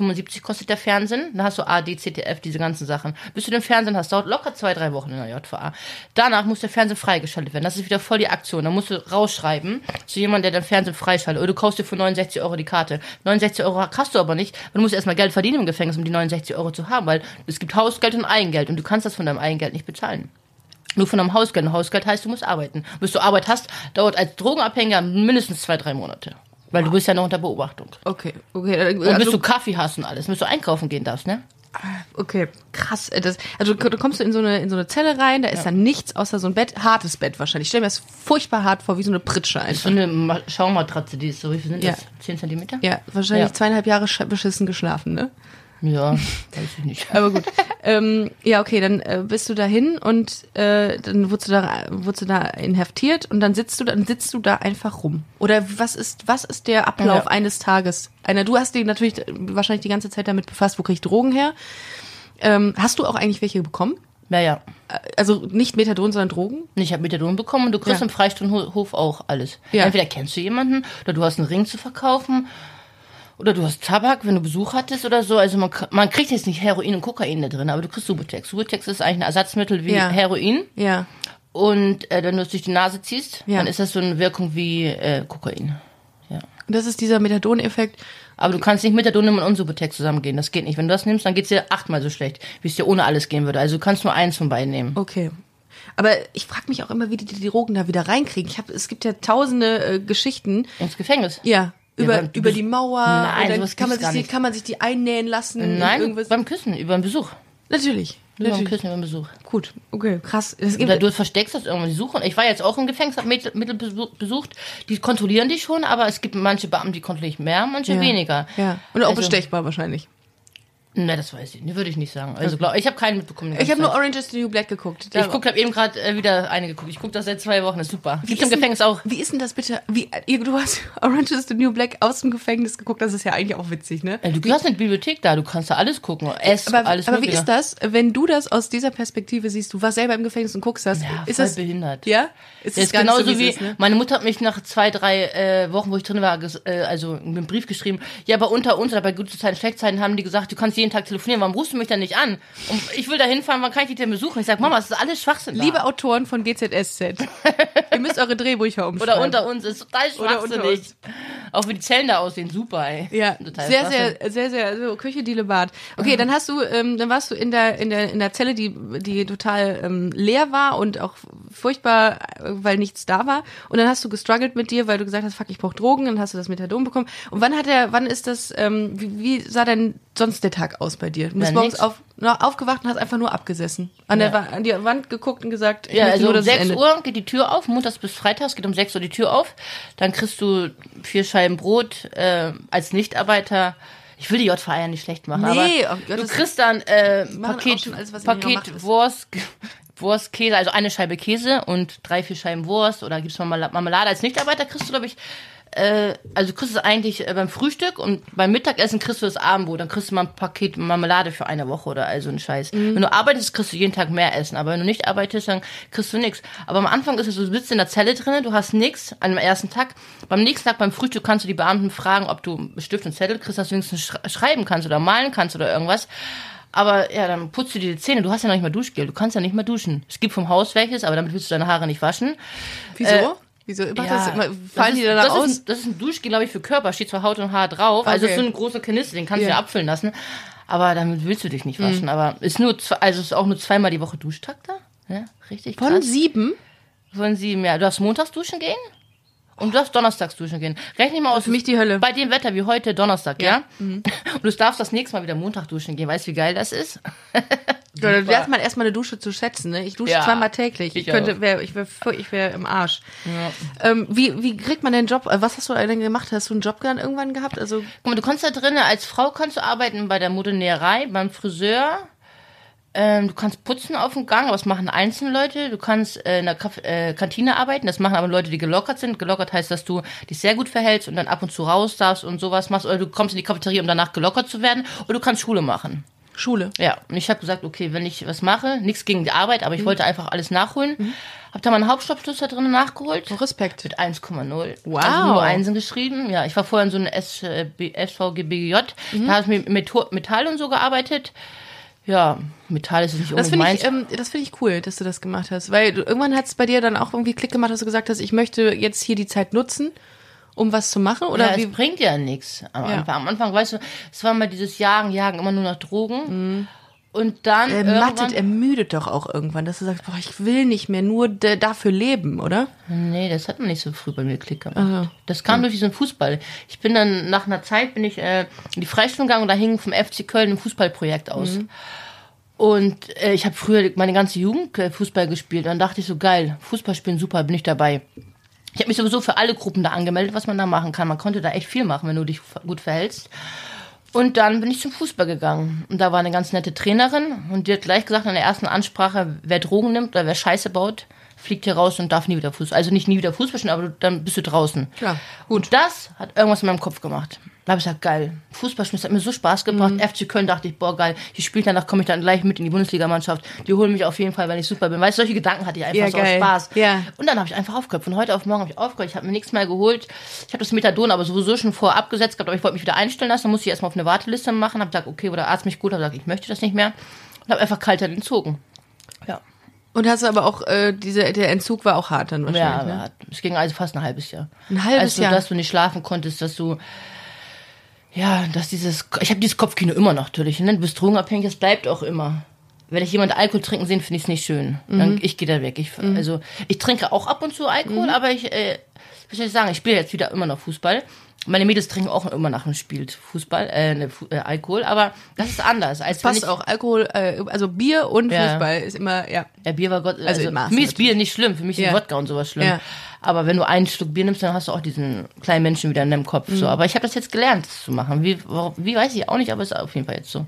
kostet der Fernsehen, dann hast du AD, ZDF, diese ganzen Sachen. Bis du den Fernsehen hast, dauert locker zwei, drei Wochen in der JVA. Danach muss der Fernsehen freigeschaltet werden. Das ist wieder voll die Aktion. Dann musst du rausschreiben zu jemandem, der dein Fernsehen freischaltet. Oder du kaufst dir für 69 Euro die Karte. 69 Euro hast du aber nicht. Du musst erstmal Geld verdienen im Gefängnis, um die 69 Euro zu haben, weil es gibt Hausgeld und Eigengeld und du kannst das von deinem Eigengeld nicht bezahlen. Nur von einem Hausgeld. Ein Hausgeld heißt, du musst arbeiten. Bis du Arbeit hast, dauert als Drogenabhängiger mindestens zwei, drei Monate. Weil du bist ja noch unter Beobachtung. Okay, okay. Und bis Also, du Kaffee hast und alles, bis du einkaufen gehen darfst, ne? okay, krass. äh, Das, also du kommst du in so eine in so eine Zelle rein, da ist dann nichts außer so ein Bett, hartes Bett wahrscheinlich. Ich stell mir das furchtbar hart vor, wie so eine Pritsche So einfach. eine Ma- Schaumatratze, die ist so, wie viel sind Ja. das? Zehn Zentimeter? Ja, wahrscheinlich Ja. zweieinhalb Jahre sch- beschissen geschlafen, ne? Ja, <laughs> weiß ich nicht. Aber gut. ähm, ja, okay, dann äh, bist du dahin und äh, dann wurdest du da wurdest du da inhaftiert und dann sitzt du dann sitzt du da einfach rum. Oder was ist was ist der Ablauf Ja. eines Tages? Einer, du hast dich natürlich wahrscheinlich die ganze Zeit damit befasst, wo krieg ich Drogen her? Ähm, hast du auch eigentlich welche bekommen? Naja, Äh, Also nicht Methadon, sondern Drogen? ich habe Methadon bekommen und du kriegst Ja. im Freistundenhof auch alles. Ja. Entweder kennst du jemanden oder du hast einen Ring zu verkaufen oder du hast Tabak, wenn du Besuch hattest oder so. Also man, man kriegt jetzt nicht Heroin und Kokain da drin, aber du kriegst Subutex. Subutex ist eigentlich ein Ersatzmittel wie Ja. Heroin. Ja. Und äh, wenn du es durch die Nase ziehst, Ja. dann ist das so eine Wirkung wie äh, Kokain. Ja. Und das ist dieser Methadon-Effekt. Aber du kannst nicht Dunne und Subutex zusammengehen. Das geht nicht. Wenn du das nimmst, dann geht's dir achtmal so schlecht, wie es dir ohne alles gehen würde. Also du kannst nur eins von beiden nehmen. Okay. Aber ich frage mich auch immer, wie die die Drogen da wieder reinkriegen. Ich hab, es gibt ja tausende äh, Geschichten. Ins Gefängnis. Ja. Über, du über die Mauer. Nein, und kann man, sich die, kann man sich die einnähen lassen. Nein, beim Küssen, über den Besuch. Natürlich. Nur beim Natürlich. Küssen, über den Besuch. Gut, okay, krass. Es gibt, Oder du versteckst das irgendwann. Die suchen. Ich war jetzt auch im Gefängnis, hab Mittel, Mittel besu- besucht. Die kontrollieren dich schon, aber es gibt manche Beamte, die kontrollieren mehr, manche ja. weniger. Ja. Und auch Also- bestechbar wahrscheinlich. Ne, das weiß ich. Ne, würde ich nicht sagen. Also glaub, ich habe keinen mitbekommen. Ich habe nur. Orange is the New Black geguckt. Ich guck, habe eben gerade äh, wieder eine geguckt. Ich gucke das seit zwei Wochen. Das ist super. Wie Gibt's im Gefängnis auch. Wie ist denn das bitte? Wie, du hast <laughs> Orange is the New Black aus dem Gefängnis geguckt. Das ist ja eigentlich auch witzig, ne? Äh, Du hast eine Bibliothek da. Du kannst da alles gucken. Ess, Aber, alles aber wie ist das, wenn du das aus dieser Perspektive siehst? Du warst selber im Gefängnis und guckst das. Ja, ist das behindert. Ja? Ist Das ist nicht genauso so, wie, es ist, ne? meine Mutter hat mich nach zwei, drei äh, Wochen, wo ich drin war, äh, also einen Brief geschrieben. Ja, aber unter uns oder bei guten Zeiten, schlechten Zeiten haben die gesagt, du kannst jeden Tag telefonieren. Warum rufst du mich dann nicht an? Und ich will da hinfahren, wann kann ich dich denn besuchen? Ich sag, Mama, das ist alles Schwachsinn. da. Liebe Autoren von GZSZ, <laughs> ihr müsst eure Drehbücher umschreiben. oder unter uns ist total schwachsinnig. Auch wie die Zellen da aussehen, super, ey. Ja, Total sehr, sehr, sehr, sehr, so Küche, Diele, Bad. Okay, dann hast du, ähm, dann warst du in der, in der, in der Zelle, die, die total ähm, leer war und auch furchtbar, weil nichts da war. Und dann hast du gestruggelt mit dir, weil du gesagt hast, fuck, ich brauch Drogen, dann hast du das Methadon bekommen. Und wann hat er, wann ist das, ähm, wie, wie sah denn sonst der Tag aus bei dir? Du bist morgens auf, na, aufgewacht und hast einfach nur abgesessen. An, der, Ja. Wa- an die Wand geguckt und gesagt, Ja, also nur, um dass es 6 endet. Uhr geht die Tür auf, montags bis freitags geht um 6 Uhr die Tür auf. Dann kriegst du vier Scheiben Brot äh, als Nichtarbeiter. Ich will die JVA ja nicht schlecht machen, Nee, aber oh Gott, du kriegst dann äh, Paket, alles, Paket Wurst, Wurst, Käse, also eine Scheibe Käse und drei, vier Scheiben Wurst oder gibt's Marmela- Marmelade. Als Nichtarbeiter kriegst du, glaube ich, äh, also du kriegst es eigentlich äh, beim Frühstück und beim Mittagessen kriegst du das Abendbrot. Dann kriegst du mal ein Paket Marmelade für eine Woche oder also ein Scheiß. Mhm. Wenn du arbeitest, kriegst du jeden Tag mehr Essen. Aber wenn du nicht arbeitest, dann kriegst du nichts. Aber am Anfang ist es so, du sitzt in der Zelle drin, du hast nichts an dem ersten Tag. Beim nächsten Tag beim Frühstück kannst du die Beamten fragen, ob du Stift und Zettel kriegst, dass du wenigstens sch schreiben kannst oder malen kannst oder irgendwas. Aber ja, dann putzt du dir die Zähne. Du hast ja noch nicht mal Duschgel. Du kannst ja nicht mehr duschen. Es gibt vom Haus welches, aber damit willst du deine Haare nicht waschen. Wieso? Äh, Wieso? Macht Ja, das immer, das fallen ist, die danach das aus? Ist ein, das ist ein Duschgel, glaube ich, für Körper. Steht zwar Haut und Haar drauf. Also Okay. ist so ein großer Kanister, den kannst Ja. du ja abfüllen lassen. Aber damit willst du dich nicht waschen. Aber ist nur, also ist auch nur zweimal die Woche Duschtag da. Ja, richtig Von krass. sieben? Von sieben, ja. Du darfst montags duschen gehen und du darfst donnerstags duschen gehen. Rechne mal aus. für mich die Hölle. Bei dem Wetter wie heute Donnerstag, ja? Ja. Mhm. <laughs> Und du darfst das nächste Mal wieder Montag duschen gehen. Weißt du, wie geil das ist? <laughs> Ja, da lernt man erstmal eine Dusche zu schätzen. Ne? Ich dusche Ja, zweimal täglich. Ich, ich könnte, wär, ich wäre ich wär im Arsch. Ähm, wie, wie kriegt man den Job? äh, Was hast du denn gemacht? Hast du einen Job dann irgendwann gehabt? Also Guck mal, du kannst da drinnen, als Frau kannst du arbeiten bei der Modenäerei, beim Friseur. Ähm, du kannst putzen auf dem Gang, aber das machen einzelne Leute. Du kannst äh, in der Kaf äh, Kantine arbeiten, das machen aber Leute, die gelockert sind. Gelockert heißt, dass du dich sehr gut verhältst und dann ab und zu raus darfst und sowas machst. Oder du kommst in die Cafeteria, um danach gelockert zu werden. Oder du kannst Schule machen. Schule. Ja, und ich habe gesagt, okay, wenn ich was mache, nichts gegen die Arbeit, aber ich wollte einfach alles nachholen. Hab da meinen Hauptstoffschluss da drin nachgeholt. Oh, Respekt. Mit 1,0. Wow. Also nur Einsen geschrieben. Ja, ich war vorher in so einem SVGBJ. Da habe ich mit Metall und so gearbeitet. Ja, Metall ist nicht Das unbedingt meins. ich, ähm, das finde ich cool, dass du das gemacht hast, weil du, irgendwann hat es bei dir dann auch irgendwie Klick gemacht, dass du gesagt hast, ich möchte jetzt hier die Zeit nutzen, um was zu machen, oder ja, wie? es bringt ja nichts am Ja. Anfang. Am Anfang, weißt du, es war mal dieses Jagen, Jagen, immer nur nach Drogen. Und dann Er irgendwann, mattet, ermüdet doch auch irgendwann, dass du sagst, boah, ich will nicht mehr nur dafür leben, oder? Nee, das hat man nicht so früh bei mir Klick gemacht. Das kam durch diesen Fußball. Ich bin dann, nach einer Zeit bin ich äh, in die Freistunde gegangen und da hing vom FC Köln ein Fußballprojekt aus. Und äh, ich habe früher meine ganze Jugend äh, Fußball gespielt. Dann dachte ich so, geil, Fußball spielen, super, bin ich dabei. Ich habe mich sowieso für alle Gruppen da angemeldet, was man da machen kann. Man konnte da echt viel machen, wenn du dich gut verhältst. Und dann bin ich zum Fußball gegangen. Und da war eine ganz nette Trainerin und die hat gleich gesagt in der ersten Ansprache, wer Drogen nimmt oder wer Scheiße baut, fliegt hier raus und darf nie wieder Fußball. Also nicht nie wieder Fußball spielen, aber du, dann bist du draußen. Klar. Und das hat irgendwas in meinem Kopf gemacht. Da habe ich gesagt, geil. Fußballspielen, das hat mir so Spaß gebracht. FC Köln dachte ich, boah, geil. Die spielt danach, komme ich dann gleich mit in die Bundesligamannschaft. Die holen mich auf jeden Fall, wenn ich super bin. Weißt du, solche Gedanken hatte ich einfach Ja, so geil. Spaß. Ja. Und dann habe ich einfach aufgehört. Von heute auf morgen habe ich aufgehört. Ich habe mir nichts mehr geholt. Ich habe das Methadon aber sowieso schon vorher abgesetzt gehabt, aber ich wollte mich wieder einstellen lassen. Dann musste ich erstmal auf eine Warteliste machen. Habe gesagt, okay, wo der Arzt mich gut hat, gesagt, ich möchte das nicht mehr. Und habe einfach kalt entzogen. Ja. Und hast du aber auch, äh, diese, der Entzug war auch hart dann Ja, wahrscheinlich, ne? ja, es ging also fast ein halbes Jahr. Ein halbes also, Jahr? dass du nicht schlafen konntest, dass du ja, dass dieses ich habe dieses Kopfkino immer noch natürlich, ne? Du bist drogenabhängig, das bleibt auch immer. Wenn ich jemand Alkohol trinken sehe, finde ich es nicht schön. Mhm. Dann, ich gehe da weg. Ich, Also ich trinke auch ab und zu Alkohol, Mhm. aber ich, äh, wie soll ich sagen, ich spiele jetzt wieder immer noch Fußball. Meine Mädels trinken auch immer nach dem Spiel Fußball, äh, ne, Fu- äh, Alkohol, aber das ist anders. Als Passt ich, auch Alkohol, äh, also Bier und Ja. Fußball ist immer, ja. Ja, Bier war Gott. Also, Maßen für mich ist Bier nicht schlimm, für mich ist Ja. Wodka und sowas schlimm. Ja. Aber wenn du einen Schluck Bier nimmst, dann hast du auch diesen kleinen Menschen wieder in deinem Kopf. Mhm. So. Aber ich habe das jetzt gelernt, das zu machen. Wie, wie weiß ich auch nicht, aber es ist auf jeden Fall jetzt so.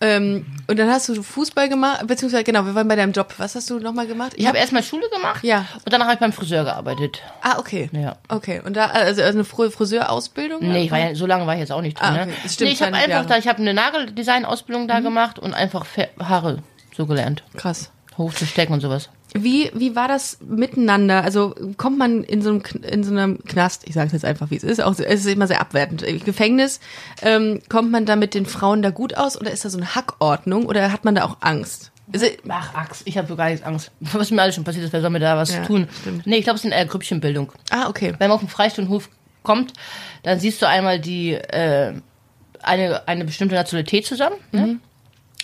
Ähm, und dann hast du Fußball gemacht, beziehungsweise, genau, wir waren bei deinem Job. Was hast du nochmal gemacht? Ich habe erstmal Schule gemacht Ja. und danach habe ich beim Friseur gearbeitet. Ah, okay. Ja. Okay. Und da, also also eine Fr- Friseurausbildung? Nee, ich war ja, so lange war ich jetzt auch nicht drin. Ah, ne? okay. Das stimmt, nee, ich habe einfach Jahre. Mhm. da, ich habe eine Nageldesign-Ausbildung da gemacht und einfach Haare so gelernt. Krass. Hochzustecken und sowas. Wie, wie war das miteinander? Also kommt man in so einem, in so einem Knast, ich sage es jetzt einfach, wie es ist, auch, es ist immer sehr abwertend, äh, Gefängnis, ähm, kommt man da mit den Frauen da gut aus oder ist da so eine Hackordnung oder hat man da auch Angst? Ach, Axt, ich habe so gar nichts Angst. Was mir alles schon passiert ist, wer soll mir da was Ja, tun? stimmt. Nee, ich glaube, es ist eher Grüppchenbildung. ah, okay. wenn man auf den Freistundenhof kommt, dann siehst du einmal die äh, eine, eine bestimmte Nationalität zusammen. Ne?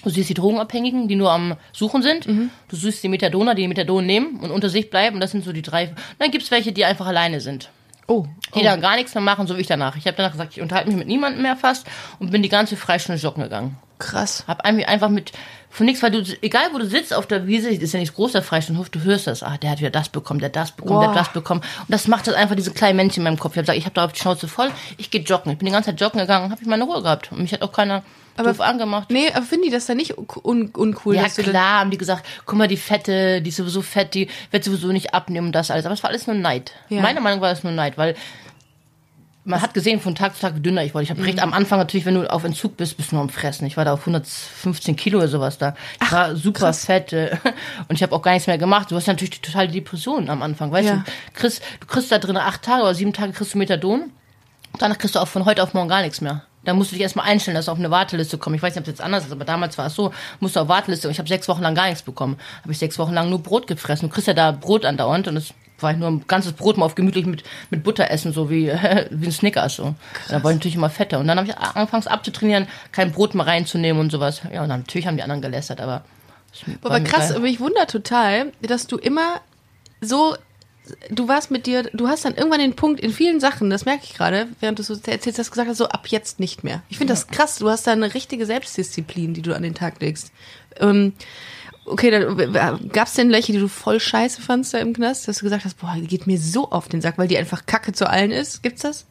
Du siehst die Drogenabhängigen, die nur am Suchen sind. Du siehst die Methadoner, die Methadon nehmen und unter sich bleiben. Das sind so die drei. Und dann gibt's welche, die einfach alleine sind. Oh, Die oh. dann gar nichts mehr machen, so wie ich danach. Ich habe danach gesagt, ich unterhalte mich mit niemandem mehr fast und bin die ganze Freistunde joggen gegangen. krass. Hab einfach mit von nichts, weil du, egal wo du sitzt auf der Wiese, ist ja nicht groß, der Freistundenhof, du hörst das, ah, der hat wieder das bekommen, der hat das bekommen, der Boah. hat das bekommen. Und das macht das einfach diese kleinen Männchen in meinem Kopf. Ich habe gesagt, ich habe da auf die Schnauze voll, ich gehe joggen. Ich bin die ganze Zeit joggen gegangen habe ich meine Ruhe gehabt. Und mich hat auch keiner doof angemacht. Nee, aber finden die das dann nicht un uncool? Ja klar, haben die gesagt, guck mal, die Fette, die ist sowieso fett, die wird sowieso nicht abnehmen und das alles. Aber es war alles nur Neid. Ja. Meiner Meinung nach war das nur Neid, weil man hat gesehen von Tag zu Tag, wie dünner ich wurde. Ich habe recht am Anfang natürlich, wenn du auf Entzug bist, bist du nur am Fressen. Ich war da auf 115 Kilo oder sowas da. Ich war super fett äh, <laughs> und ich habe auch gar nichts mehr gemacht. Du hast natürlich die totale Depression am Anfang, weißt Ja. du? Kriegst, du kriegst da drin acht Tage oder sieben Tage kriegst du Methadon. Danach kriegst du auch von heute auf morgen gar nichts mehr. Da musst du dich erstmal einstellen, dass du auf eine Warteliste kommst. Ich weiß nicht, ob es jetzt anders ist, aber damals war es so, musst du auf Warteliste. Und ich habe sechs Wochen lang gar nichts bekommen. Habe ich sechs Wochen lang nur Brot gefressen. Du kriegst ja da Brot andauernd und das war ich nur ein ganzes Brot mal auf gemütlich mit, mit Butter essen, so wie, <laughs> wie ein Snickers. So. Da war ich natürlich immer fetter. Und dann habe ich angefangen abzutrainieren, kein Brot mehr reinzunehmen und sowas. Ja, und dann, natürlich haben die anderen gelästert, aber. Aber krass, egal. mich wundert total, dass du immer so, du warst mit dir, du hast dann irgendwann den Punkt in vielen Sachen, das merke ich gerade, während du so erzählst, hast gesagt hast, so ab jetzt nicht mehr. Ich finde das krass, du hast da eine richtige Selbstdisziplin, die du an den Tag legst. Ähm, okay, dann gab es denn welche, die du voll scheiße fandst da im Knast, dass du gesagt hast, boah, die geht mir so auf den Sack, weil die einfach Kacke zu allen ist? Gibt's das?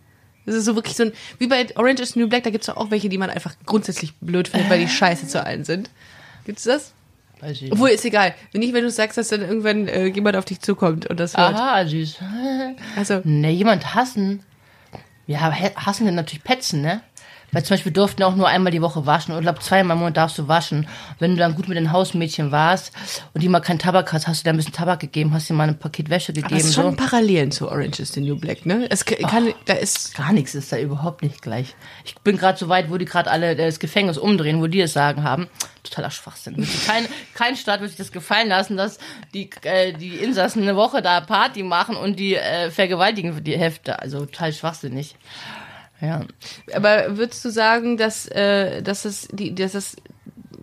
Das ist so wirklich so ein, wie bei Orange is the New Black, da gibt's doch auch welche, die man einfach grundsätzlich blöd findet, weil die scheiße zu allen sind. Gibt's das? Weiß ich. Obwohl, ist egal. Nicht, wenn du sagst, dass dann irgendwann äh, jemand auf dich zukommt und das hört. Aha, süß. Also, Ne, jemand hassen. Ja, hassen denn natürlich Petzen, ne? Weil zum Beispiel durften auch nur einmal die Woche waschen. Und ich glaube, zweimal im Monat darfst du waschen. Wenn du dann gut mit den Hausmädchen warst und die mal keinen Tabak hast, hast du dir ein bisschen Tabak gegeben, hast dir mal ein Paket Wäsche gegeben. Aber es ist schon so. Parallelen zu Orange is the New Black, ne? Es kann, da ist, Gar nichts ist da überhaupt nicht gleich. Ich bin gerade so weit, wo die gerade alle das Gefängnis umdrehen, wo die es sagen haben. Totaler Schwachsinn. Kein, <laughs> kein Staat wird sich das gefallen lassen, dass die, äh, die Insassen eine Woche da Party machen und die äh, vergewaltigen die Hälfte. Also total schwachsinnig. Ja. aber würdest du sagen, dass, äh, dass es die, dass es,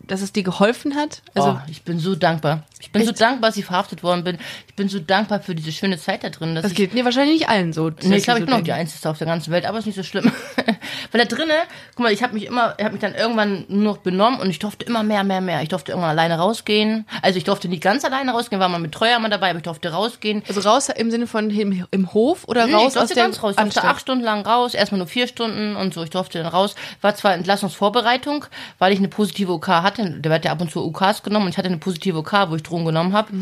dass es dir geholfen hat? Also, oh, ich bin so dankbar. Ich bin so dankbar, dass ich verhaftet worden bin. Ich bin so dankbar für diese schöne Zeit da drin. Das gilt mir wahrscheinlich nicht allen so. Nee, ich glaube, so ich bin auch die. Einzige auf der ganzen Welt, aber ist nicht so schlimm. <laughs> Weil da drinnen, guck mal, ich habe mich immer, ich habe mich dann irgendwann nur noch benommen und ich durfte immer mehr, mehr, mehr. Ich durfte irgendwann alleine rausgehen. Also ich durfte nicht ganz alleine rausgehen, war mal mit Treuer mal dabei, aber ich durfte rausgehen. Also raus im Sinne von im, im Hof oder Nee, raus ich durfte aus ganz raus. Ich durfte Anstalt? acht Stunden lang raus, erstmal nur vier Stunden und so. Ich durfte dann raus. War zwar Entlassungsvorbereitung, weil ich eine positive OK hatte. Der wird ja ab und zu OKs genommen und ich hatte eine positive OK, wo ich Drogen genommen habe.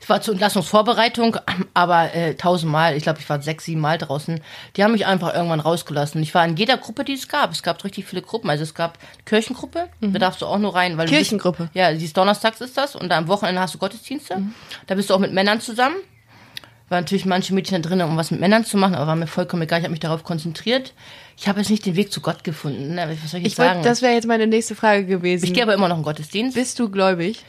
Ich war zur Entlassungsvorbereitung, <clears throat> aber äh, tausendmal, ich glaube, ich war sechs, sieben Mal draußen. Die haben mich einfach irgendwann rausgelassen. Ich war in jeder Gruppe, die es gab. Es gab richtig viele Gruppen. Also es gab Kirchengruppe, da darfst du auch nur rein. Weil du bist- Kirchengruppe? ja, die ist donnerstags ist das und am Wochenende hast du Gottesdienste. Da bist du auch mit Männern zusammen. War natürlich manche Mädchen da drin, um was mit Männern zu machen, aber war mir vollkommen egal. Ich habe mich darauf konzentriert. Ich habe jetzt nicht den Weg zu Gott gefunden. Ne? Was soll ich jetzt Ich sagen? wollte, das wäre jetzt meine nächste Frage gewesen. ich gehe aber immer noch in den Gottesdienst. Bist du gläubig?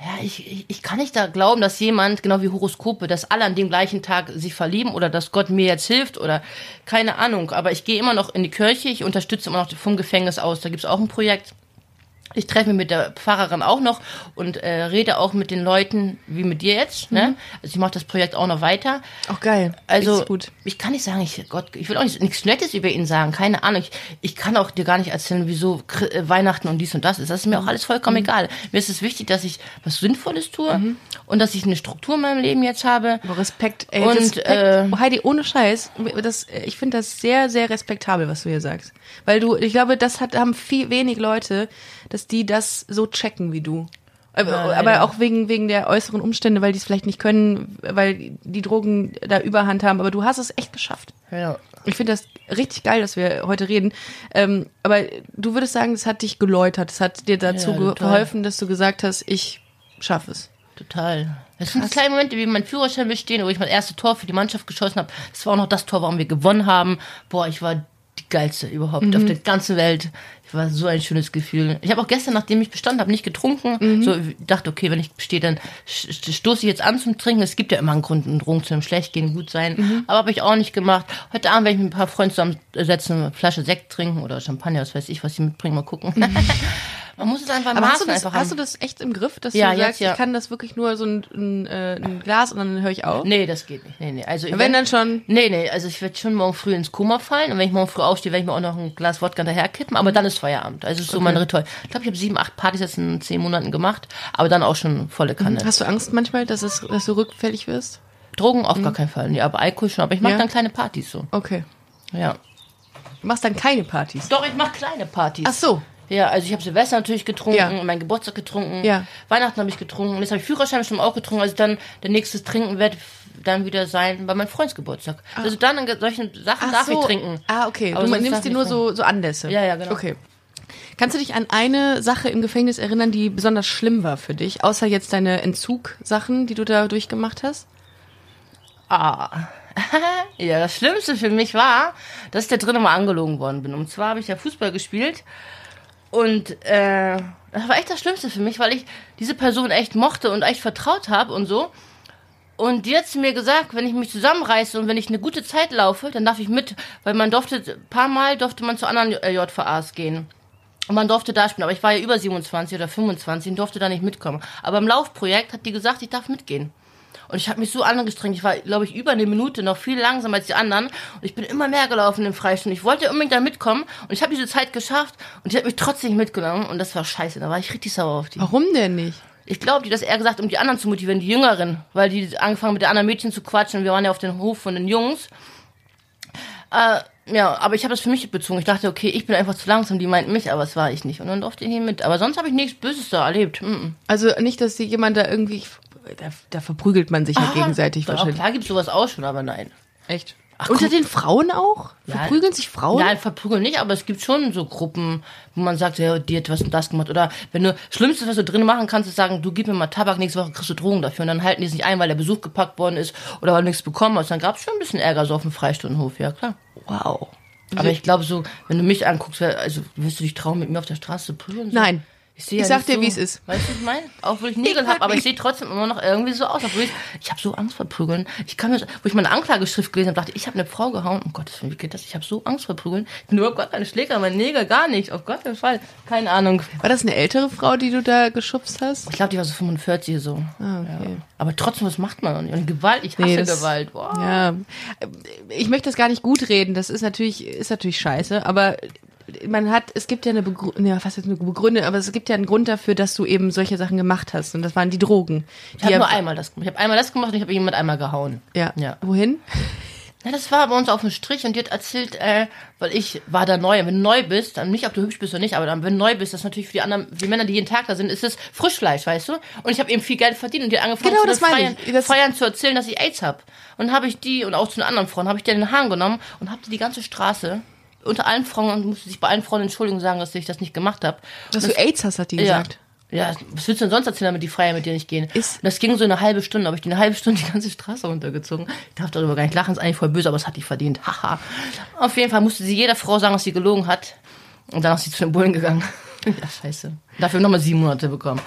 Ja, ich, ich, ich kann nicht da glauben, dass jemand, genau wie Horoskope, dass alle an dem gleichen Tag sich verlieben oder dass Gott mir jetzt hilft oder keine Ahnung. Aber ich gehe immer noch in die Kirche, ich unterstütze immer noch vom Gefängnis aus. Da gibt's auch ein Projekt. Ich treffe mich mit der Pfarrerin auch noch und äh, rede auch mit den Leuten, wie mit dir jetzt. Ne? Also ich mache das Projekt auch noch weiter. Auch geil. Also ich kann nicht sagen, ich Gott, ich will auch nicht, nichts Nettes über ihn sagen, keine Ahnung. Ich, ich kann auch dir gar nicht erzählen, wieso äh, Weihnachten und dies und das ist. Das ist mir auch alles vollkommen Mhm. egal. Mir ist es wichtig, dass ich was Sinnvolles tue und dass ich eine Struktur in meinem Leben jetzt habe. Aber Respekt, ey, Und, Respekt. äh, Oh, Heidi, ohne Scheiß, das, ich finde das sehr, sehr respektabel, was du hier sagst. Weil du, ich glaube, das hat, haben viel wenig Leute, dass die das so checken wie du. Aber, Ja, aber leider. auch wegen, wegen der äußeren Umstände, weil die es vielleicht nicht können, weil die Drogen da Überhand haben. Aber du hast es echt geschafft. Ja. Ich finde das richtig geil, dass wir heute reden. Ähm, aber du würdest sagen, es hat dich geläutert. Es hat dir dazu Ja, geholfen, dass du gesagt hast, ich schaffe es. Total. Das sind kleine Momente, wie mein Führerschein bestehen, wo ich mein erstes Tor für die Mannschaft geschossen habe. Das war auch noch das Tor, warum wir gewonnen haben. Boah, ich war die geilste überhaupt Mhm. auf der ganzen Welt. War so ein schönes Gefühl. Ich habe auch gestern, nachdem ich bestanden habe, nicht getrunken. Mhm. So ich dachte, okay, wenn ich bestehe, dann stoße ich jetzt an zum Trinken. Es gibt ja immer einen Grund, einen Drogen zu einem schlecht gehen, gut sein. Mhm. Aber habe ich auch nicht gemacht. Heute Abend werde ich mit ein paar Freunden zusammensetzen, eine Flasche Sekt trinken oder Champagner, was weiß ich, was sie mitbringen, mal gucken. <laughs> Man muss es einfach Mhm. Aber hast du, das, hast du das echt im Griff, dass Ja, du jetzt sagst, ja. ich kann das wirklich nur so ein, ein, äh, ein Glas und dann höre ich auf? Nee, das geht nicht. Nee, nee. Also, Wenn dann schon. Nee, nee, also ich werde schon morgen früh ins Koma fallen und wenn ich morgen früh aufstehe, werde ich mir auch noch ein Glas Wodka daherkippen, aber dann ist Feierabend. Also ist so mein Ritual. Ich glaube, ich habe sieben, acht Partys jetzt in zehn Monaten gemacht, aber dann auch schon volle Kanne. Hast du Angst manchmal, dass, es, dass du rückfällig wirst? Drogen auf gar keinen Fall. Nee, aber Alkohol schon, aber ich mache Ja. dann kleine Partys so. Okay. Ja. Du machst dann keine Partys. Doch, ich mache kleine Partys. Ach so. Ja, also ich habe Silvester natürlich getrunken, Ja. meinen Geburtstag getrunken, Ja. Weihnachten habe ich getrunken, jetzt habe ich Führerschein schon auch getrunken, also dann der nächste Trinken wird dann wieder sein bei meinem Freundsgeburtstag. Also dann an solchen Sachen darf ich trinken. Ah, okay. Aber du nimmst dir nur so, so Anlässe. Ja, ja, genau. Okay. Kannst du dich an eine Sache im Gefängnis erinnern, die besonders schlimm war für dich? Außer jetzt deine Entzugsachen, die du da durchgemacht hast? Ah. <laughs> ja, das Schlimmste für mich war, dass ich da drinnen mal angelogen worden bin. Und zwar habe ich ja Fußball gespielt und äh, das war echt das Schlimmste für mich, weil ich diese Person echt mochte und echt vertraut habe und so. Und die hat mir gesagt, wenn ich mich zusammenreiße und wenn ich eine gute Zeit laufe, dann darf ich mit, weil man durfte, ein paar Mal durfte man zu anderen äh, JVAs gehen. Und man durfte da spielen, aber ich war ja über 27 oder 25 und durfte da nicht mitkommen. Aber im Laufprojekt hat die gesagt, ich darf mitgehen. Und ich habe mich so angestrengt. Ich war, glaube ich, über eine Minute noch viel langsamer als die anderen. Und ich bin immer mehr gelaufen im Freistuhl. Ich wollte unbedingt da mitkommen. Und ich habe diese Zeit geschafft. Und die hat mich trotzdem nicht mitgenommen. Und das war scheiße. Da war ich richtig sauer auf die. Warum denn nicht? Ich glaube, die das eher gesagt, um die anderen zu motivieren, die Jüngeren. Weil die angefangen mit den anderen Mädchen zu quatschen. Wir waren ja auf dem Hof von den Jungs. Äh, ja, aber ich habe das für mich bezogen. Ich dachte, okay, ich bin einfach zu langsam. Die meinten mich, aber es war ich nicht. Und dann durfte ich nicht mit. Aber sonst habe ich nichts Böses da erlebt. Mm Also nicht, dass dir jemand da irgendwie. Da, da verprügelt man sich ja gegenseitig Doch, wahrscheinlich. Klar gibt's sowas auch schon, aber nein. Echt? Unter den Frauen auch? Ja. Verprügeln sich Frauen? Nein, verprügeln nicht, aber es gibt schon so Gruppen, wo man sagt, ja, die hat was und das gemacht. Oder wenn du, Schlimmste, was du drin machen kannst, ist sagen, du gib mir mal Tabak, nächste Woche kriegst du Drogen dafür. Und dann halten die es nicht ein, weil der Besuch gepackt worden ist oder weil du nichts bekommen hast. Dann gab es schon ein bisschen Ärger so auf dem Freistundenhof, ja klar. Wow. Aber ich glaube so, wenn du mich anguckst, also wirst du dich trauen, mit mir auf der Straße zu prügeln? So? Nein. Ich, Ich ja sag dir, so, wie es ist. Weißt du, was ich meine? Auch wo ich <laughs> Nägel habe, aber ich sehe trotzdem immer noch irgendwie so aus. Obwohl ich ich habe so Angst vor Prügeln. Ich kann mir, wo ich meine Anklageschrift gelesen habe, dachte ich, ich habe eine Frau gehauen. Um Gottes Willen, wie geht das? Ich habe so Angst vor Prügeln. Ich bin überhaupt gar keine Schläger, meine Nägel gar nicht. Auf Gott, Fall. Keine Ahnung. War das eine ältere Frau, die du da geschubst hast? Ich glaube, die war so 45 so. Ah, okay. ja. Aber trotzdem, was macht man? Und Gewalt, ich hasse Nee, das- Gewalt. Wow. Ja, ich möchte das gar nicht gut reden. Das ist natürlich, ist natürlich scheiße, aber man hat, es gibt ja eine Begründung, ja, fast jetzt eine Begründung, aber es gibt ja einen Grund dafür, dass du eben solche Sachen gemacht hast. Und das waren die Drogen. Ich habe nur einmal das gemacht. Ich habe einmal das gemacht und ich habe jemand einmal gehauen. Ja. Ja. Wohin? Ja, das war bei uns auf dem Strich und die hat erzählt, äh, weil ich war da neu. Wenn du neu bist, dann nicht, ob du hübsch bist oder nicht, aber dann, wenn du neu bist, das ist natürlich für die anderen, für die Männer, die jeden Tag da sind, ist es Frischfleisch, weißt du? Und ich habe eben viel Geld verdient und die hat angefangen, Genau, zu das Feiern, ich. Das- Feiern zu erzählen, dass ich AIDS hab. Und dann habe ich die, und auch zu den anderen Frauen, habe ich die in den Haaren genommen und habe die die ganze Straße unter allen Frauen und musste sich bei allen Frauen entschuldigen sagen, dass ich das nicht gemacht habe. Dass du AIDS hast, hat die Ja. gesagt. Ja, was willst du denn sonst erzählen, damit die Freier mit dir nicht gehen? Ist- Und das ging so eine halbe Stunde, habe ich die eine halbe Stunde die ganze Straße runtergezogen. Ich darf darüber gar nicht lachen, ist eigentlich voll böse, aber es hat die verdient. Haha. Auf jeden Fall musste sie jeder Frau sagen, dass sie gelogen hat. Und dann ist sie zu den Bullen gegangen. <laughs> ja, scheiße. Dafür nochmal sieben Monate bekommen.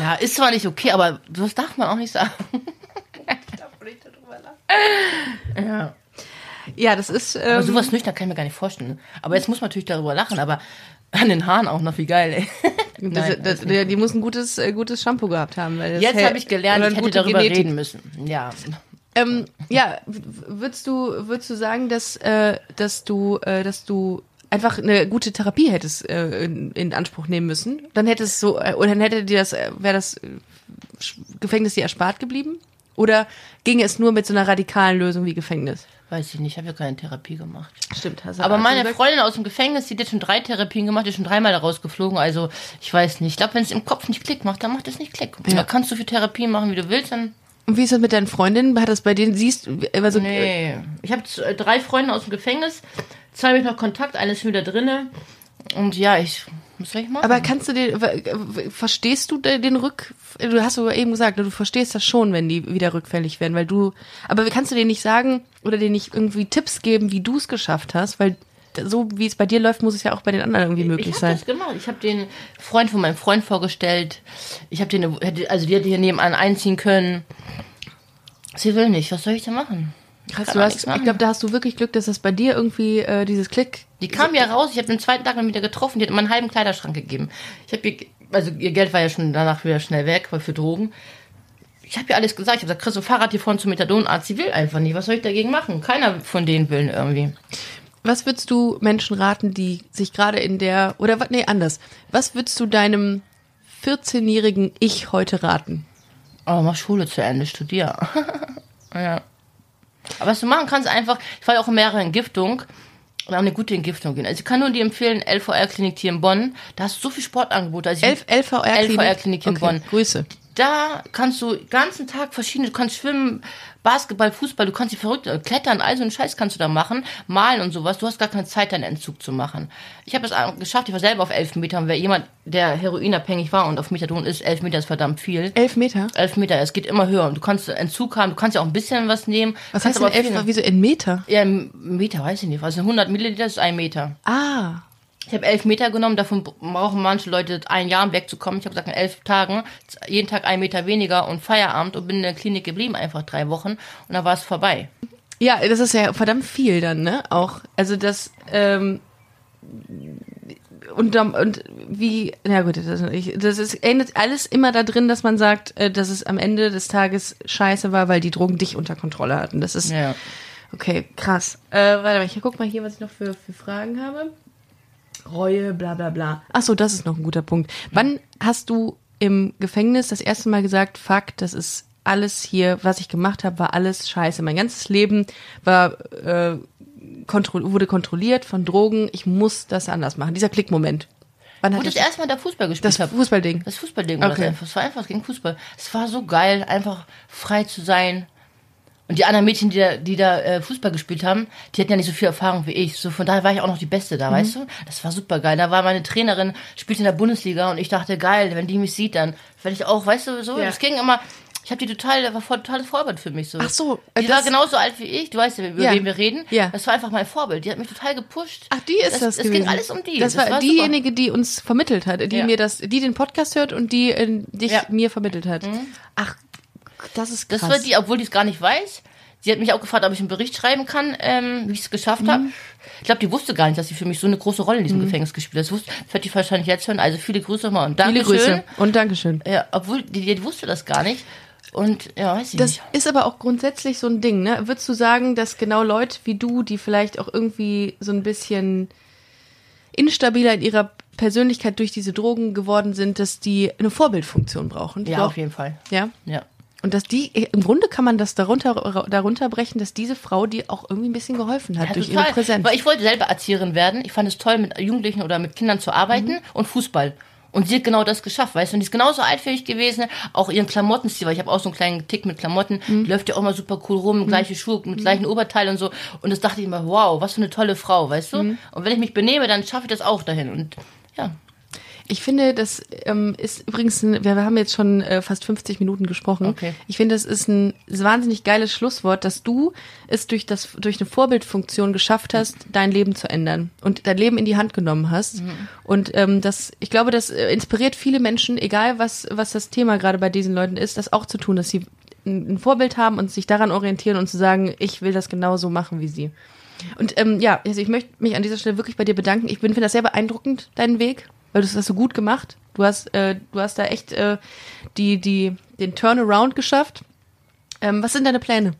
Ja, ist zwar nicht okay, aber das darf man auch nicht sagen. <laughs> ja. Ja, das ist. Aber Ähm, sowas nüchtern kann ich mir gar nicht vorstellen. Aber jetzt muss man natürlich darüber lachen, aber an den Haaren auch noch, wie geil, ey. <laughs> das, Nein, das, die muss ein gutes, äh, gutes Shampoo gehabt haben. Weil das Jetzt habe ich gelernt, ich hätte darüber Genetik. reden müssen. Ja. Ähm, ja, würdest du, würdest du sagen, dass, äh, dass du, äh, dass du einfach eine gute Therapie hättest äh, in, in Anspruch nehmen müssen? Dann hättest so, äh, oder dann hätte dir das, äh, wäre das äh, Gefängnis dir erspart geblieben? Oder ging es nur mit so einer radikalen Lösung wie Gefängnis? Weiß ich nicht, ich habe ja keine Therapie gemacht. Stimmt, hast du Aber meine gesagt? Freundin aus dem Gefängnis, die hat schon drei Therapien gemacht, die ist schon dreimal da rausgeflogen. Also ich weiß nicht. Ich glaube, wenn es im Kopf nicht Klick macht, dann macht es nicht Klick. Ja. Da kannst du viel Therapien machen, wie du willst. Dann Und wie ist das mit deinen Freundinnen? Hat das bei denen, siehst du, also, nee. Ich habe drei Freunde aus dem Gefängnis. Zwei habe ich noch Kontakt, eine ist wieder drinne. Und ja, ich soll ich machen? Aber kannst du den, verstehst du de- den Rück, du hast sogar eben gesagt, ne, du verstehst das schon, wenn die wieder rückfällig werden, weil du, aber kannst du denen nicht sagen oder denen nicht irgendwie Tipps geben, wie du es geschafft hast, weil so wie es bei dir läuft, muss es ja auch bei den anderen irgendwie möglich ich habe sein. das gemacht. Ich habe den Freund von meinem Freund vorgestellt. Ich habe den, hätte- also die hätte hier nebenan einziehen können. Sie will nicht. Was soll ich denn machen? Krass, du hast, ich glaube, da hast du wirklich Glück, dass das bei dir irgendwie äh, dieses Klick. Die kam ja raus, ich habe den zweiten Tag mit ihr getroffen, die hat mir einen halben Kleiderschrank gegeben. Ich habe ihr, also ihr Geld war ja schon danach wieder schnell weg, weil für Drogen. Ich habe ihr alles gesagt, ich habe gesagt, du ein Fahrrad hier vorne zum Methadonarzt, sie will einfach nicht, was soll ich dagegen machen? Keiner von denen will irgendwie. Was würdest du Menschen raten, die sich gerade in der oder was nee, anders. Was würdest du deinem 14-jährigen Ich heute raten? Oh, mach Schule zu Ende, studier. <laughs> ja. Aber was du machen kannst, einfach, ich war ja auch in mehreren Entgiftungen und auch eine gute Entgiftung gehen. Also ich kann nur dir empfehlen, LVR-Klinik hier in Bonn, da hast du so viel Sportangebote. Also LVR-Klinik. LVR-Klinik in okay, Bonn. Grüße. da kannst du den ganzen Tag verschiedene, du kannst schwimmen, Basketball, Fußball, du kannst die verrückt, äh, klettern, all so einen Scheiß kannst du da machen, malen und sowas. Du hast gar keine Zeit, deinen Entzug zu machen. Ich habe es auch geschafft, ich war selber auf elf Metern. Wer jemand, der heroinabhängig war und auf Methadon ist, elf Meter ist verdammt viel. Elf Meter? Elf Meter, es geht immer höher und du kannst Entzug haben, du kannst ja auch ein bisschen was nehmen. Was heißt denn aber elf? viel- Wieso in Meter? Ja, Meter, weiß ich nicht. Also 100 Milliliter ist ein Meter. Ah. Ich habe elf Meter genommen, davon brauchen manche Leute ein Jahr, um wegzukommen. Ich habe gesagt, in elf Tagen, jeden Tag ein Meter weniger und Feierabend und bin in der Klinik geblieben, einfach drei Wochen und dann war es vorbei. Ja, das ist ja verdammt viel dann, ne? Auch. Also das, ähm, und, und wie, na gut, das, das ist, endet alles immer da drin, dass man sagt, äh, dass es am Ende des Tages scheiße war, weil die Drogen dich unter Kontrolle hatten. Das ist, Ja. okay, krass. Äh, warte mal, ich guck mal hier, was ich noch für, für Fragen habe. Reue, bla bla bla. Ach so, das ist noch ein guter Punkt. Wann hast du im Gefängnis das erste Mal gesagt, fuck, das ist alles hier, was ich gemacht habe, war alles scheiße. Mein ganzes Leben war äh, kontro wurde kontrolliert von Drogen. Ich muss das anders machen. Dieser Klickmoment. Wann hat ich das, das erste Mal da Fußball gespielt das habe. Fußballding? Das Fußballding war Okay. das einfach. Es war einfach gegen Fußball. Es war so geil, einfach frei zu sein. Und die anderen Mädchen, die da, die da äh, Fußball gespielt haben, die hatten ja nicht so viel Erfahrung wie ich. So von daher war ich auch noch die Beste da, weißt du? Das war super geil. Da war meine Trainerin, spielte in der Bundesliga und ich dachte, geil, wenn die mich sieht, dann werde ich auch, weißt du, so. Ja. Das ging immer. Ich habe die total, das war voll, totales Vorbild für mich so. Ach so, äh, Die war das- genauso alt wie ich. Du weißt ja, über Ja. wen wir reden. Ja. Das war einfach mein Vorbild. Die hat mich total gepusht. Ach, die ist das, das Es gewesen. ging alles um die. Das, war, super. diejenige, die uns vermittelt hat, die Ja. mir das, die den Podcast hört und die äh, dich Ja. Mhm. mir vermittelt hat. Ach, das ist krass. Das war die, obwohl die es gar nicht weiß. Sie hat mich auch gefragt, ob ich einen Bericht schreiben kann, ähm, wie ich es geschafft Mhm. habe. Ich glaube, die wusste gar nicht, dass sie für mich so eine große Rolle in diesem Gefängnis gespielt hat. Das, wusste, das wird die wahrscheinlich jetzt hören. Also viele Grüße nochmal und Viele Dankeschön. Grüße und Dankeschön. Ja, obwohl die, die wusste das gar nicht. Und ja, weiß ich Das nicht. ist aber auch grundsätzlich so ein Ding, ne? Würdest du sagen, dass genau Leute wie du, die vielleicht auch irgendwie so ein bisschen instabiler in ihrer Persönlichkeit durch diese Drogen geworden sind, dass die eine Vorbildfunktion brauchen? Die Ja, brauch- auf jeden Fall. Ja. Ja. Und dass die, im Grunde kann man das darunter, darunter brechen, dass diese Frau dir auch irgendwie ein bisschen geholfen hat Ja, durch total. ihre Präsenz. Weil ich wollte selber Erzieherin werden. Ich fand es toll, mit Jugendlichen oder mit Kindern zu arbeiten Mhm. und Fußball. Und sie hat genau das geschafft, weißt du, und die ist genauso alt wie ich gewesen, auch ihren Klamottenstil, weil ich habe auch so einen kleinen Tick mit Klamotten, Mhm. die läuft ja auch mal super cool rum, gleiche Schuhe, mit gleichen Oberteil und so. Und das dachte ich immer, wow, was für eine tolle Frau, weißt du? Mhm. Und wenn ich mich benehme, dann schaffe ich das auch dahin. Und ja, Ich finde, das ähm, ist übrigens, ein, wir, haben jetzt schon äh, fast 50 Minuten gesprochen. Okay. Ich finde, das ist ein wahnsinnig geiles Schlusswort, dass du es durch das durch eine Vorbildfunktion geschafft hast, dein Leben zu ändern und dein Leben in die Hand genommen hast. Und ähm, das, ich glaube, das äh, inspiriert viele Menschen, egal was was das Thema gerade bei diesen Leuten ist, das auch zu tun, dass sie ein ein Vorbild haben und sich daran orientieren und zu sagen, ich will das genauso machen wie sie. Und ähm, ja, also ich möchte mich an dieser Stelle wirklich bei dir bedanken. Ich bin finde das sehr beeindruckend, deinen Weg, weil du das hast so gut gemacht. Du hast, äh, du hast da echt äh, die, die, den Turnaround geschafft. Ähm, was sind deine Pläne?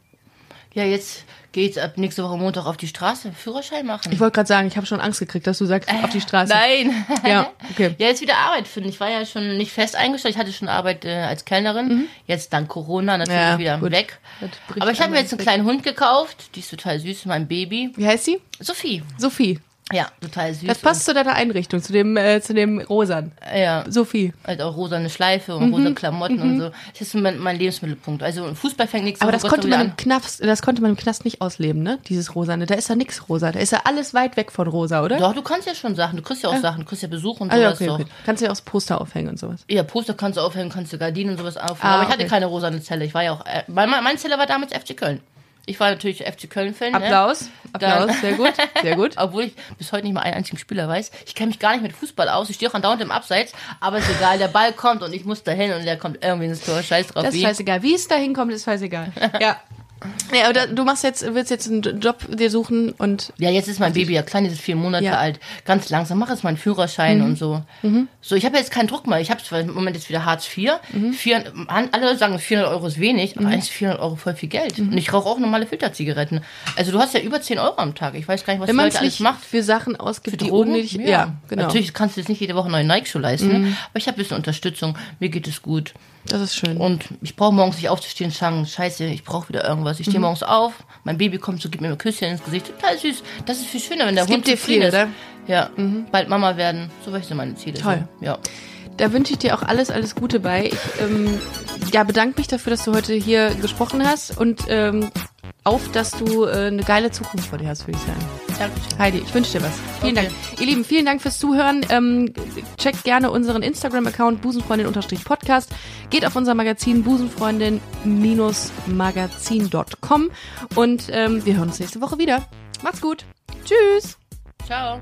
ja, jetzt geht's ab nächste Woche Montag auf die Straße, Führerschein machen. Ich wollte gerade sagen, ich habe schon Angst gekriegt, dass du sagst, auf die Straße. Nein. Ja, <laughs> okay. Ja, jetzt wieder Arbeit finden. Ich war ja schon nicht fest eingestellt. Ich hatte schon Arbeit äh, als Kellnerin. Jetzt dank Corona natürlich Mhm. Ja, wieder gut. weg. Aber ich habe mir jetzt einen kleinen Hund gekauft. Die ist total süß, mein Baby. Wie heißt sie? Sophie. Sophie. Ja, total süß. Das passt zu deiner Einrichtung, zu dem, äh, zu dem Rosan. Ja, Sophie. halt auch rosane Schleife Mhm. und rosa Klamotten und so. Das ist mein, mein Lebensmittelpunkt. Also Fußball fängt nichts Aber das konnte man im Knast, das konnte man im Knast nicht ausleben, ne? Dieses Rosane. Da ist ja nix rosa. Da ist ja alles weit weg von rosa, oder? Doch, du kannst ja schon Sachen. Du kriegst ja auch Sachen. Du kriegst ja Besuch und Ah, ja, sowas okay, okay. Kannst du ja auch das Poster aufhängen und sowas. Ja, Poster kannst du aufhängen, kannst du Gardinen und sowas aufhängen. Ah, aber ich hatte okay. keine rosane Zelle. Ich war ja auch, äh, mein, mein Zelle war damals FC Köln. Ich war natürlich FC Köln-Fan. Ne? Applaus. Applaus. Dann- Sehr gut. Sehr gut. <laughs> Obwohl ich bis heute nicht mal einen einzigen Spieler weiß. Ich kenne mich gar nicht mit Fußball aus. Ich stehe auch andauernd im Abseits. Aber ist egal, der Ball kommt und ich muss dahin und der kommt irgendwie ins Tor. Scheiß drauf. Das ist wie. scheißegal. Wie es da hinkommt, ist scheißegal. <laughs> Ja. Ja, aber da, du machst jetzt, willst jetzt einen Job dir suchen und Ja, jetzt ist mein Baby ja klein, die ist vier Monate Ja. Mhm. alt. Ganz langsam mache jetzt meinen Führerschein und so. So, ich habe jetzt keinen Druck mehr. Ich habe zwar im Moment jetzt wieder Hartz IV. Mhm. Vier, alle sagen, 400 Euro ist wenig, aber eigentlich ist 400 Euro voll viel Geld. Mhm. Und ich rauche auch normale Filterzigaretten. Also du hast ja über 10 Euro am Tag. Ich weiß gar nicht, was wenn die Leute es alles macht. für Sachen ausgibt, die Drogen? unnötig, ja, genau. Mhm. Natürlich kannst du jetzt nicht jede Woche einen neuen Nike-Schuh leisten, aber ich habe ein bisschen Unterstützung. Mir geht es gut. Das ist schön. Und ich brauche morgens nicht aufzustehen und sagen, scheiße, ich brauche wieder irgendwas. Ich Mhm. stehe morgens auf, mein Baby kommt so, gibt mir ein Küsschen ins Gesicht. Total süß. Das ist viel schöner, wenn der Es Hund gibt dir viel, ist. oder? Ja, bald Mama werden. So welche sind meine Ziele. Toll. So. Ja. Da wünsche ich dir auch alles, alles Gute bei. Ich ähm, ja, bedanke mich dafür, dass du heute hier gesprochen hast und ähm, auf, dass du äh, eine geile Zukunft vor dir hast, würde ich sagen. Dankeschön. Heidi, ich wünsche dir was. Vielen Okay. Dank. Ihr Lieben, vielen Dank fürs Zuhören. Ähm, checkt gerne unseren Instagram-Account busenfreundin-podcast. Geht auf unser Magazin busenfreundin-magazin.com und ähm, wir hören uns nächste Woche wieder. Macht's gut. Tschüss. Ciao.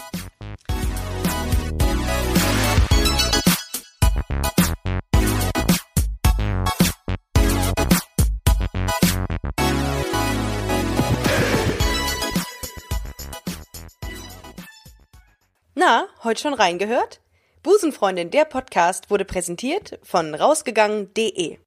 Na, heute schon reingehört? Busenfreundin, der Podcast wurde präsentiert von rausgegangen.de.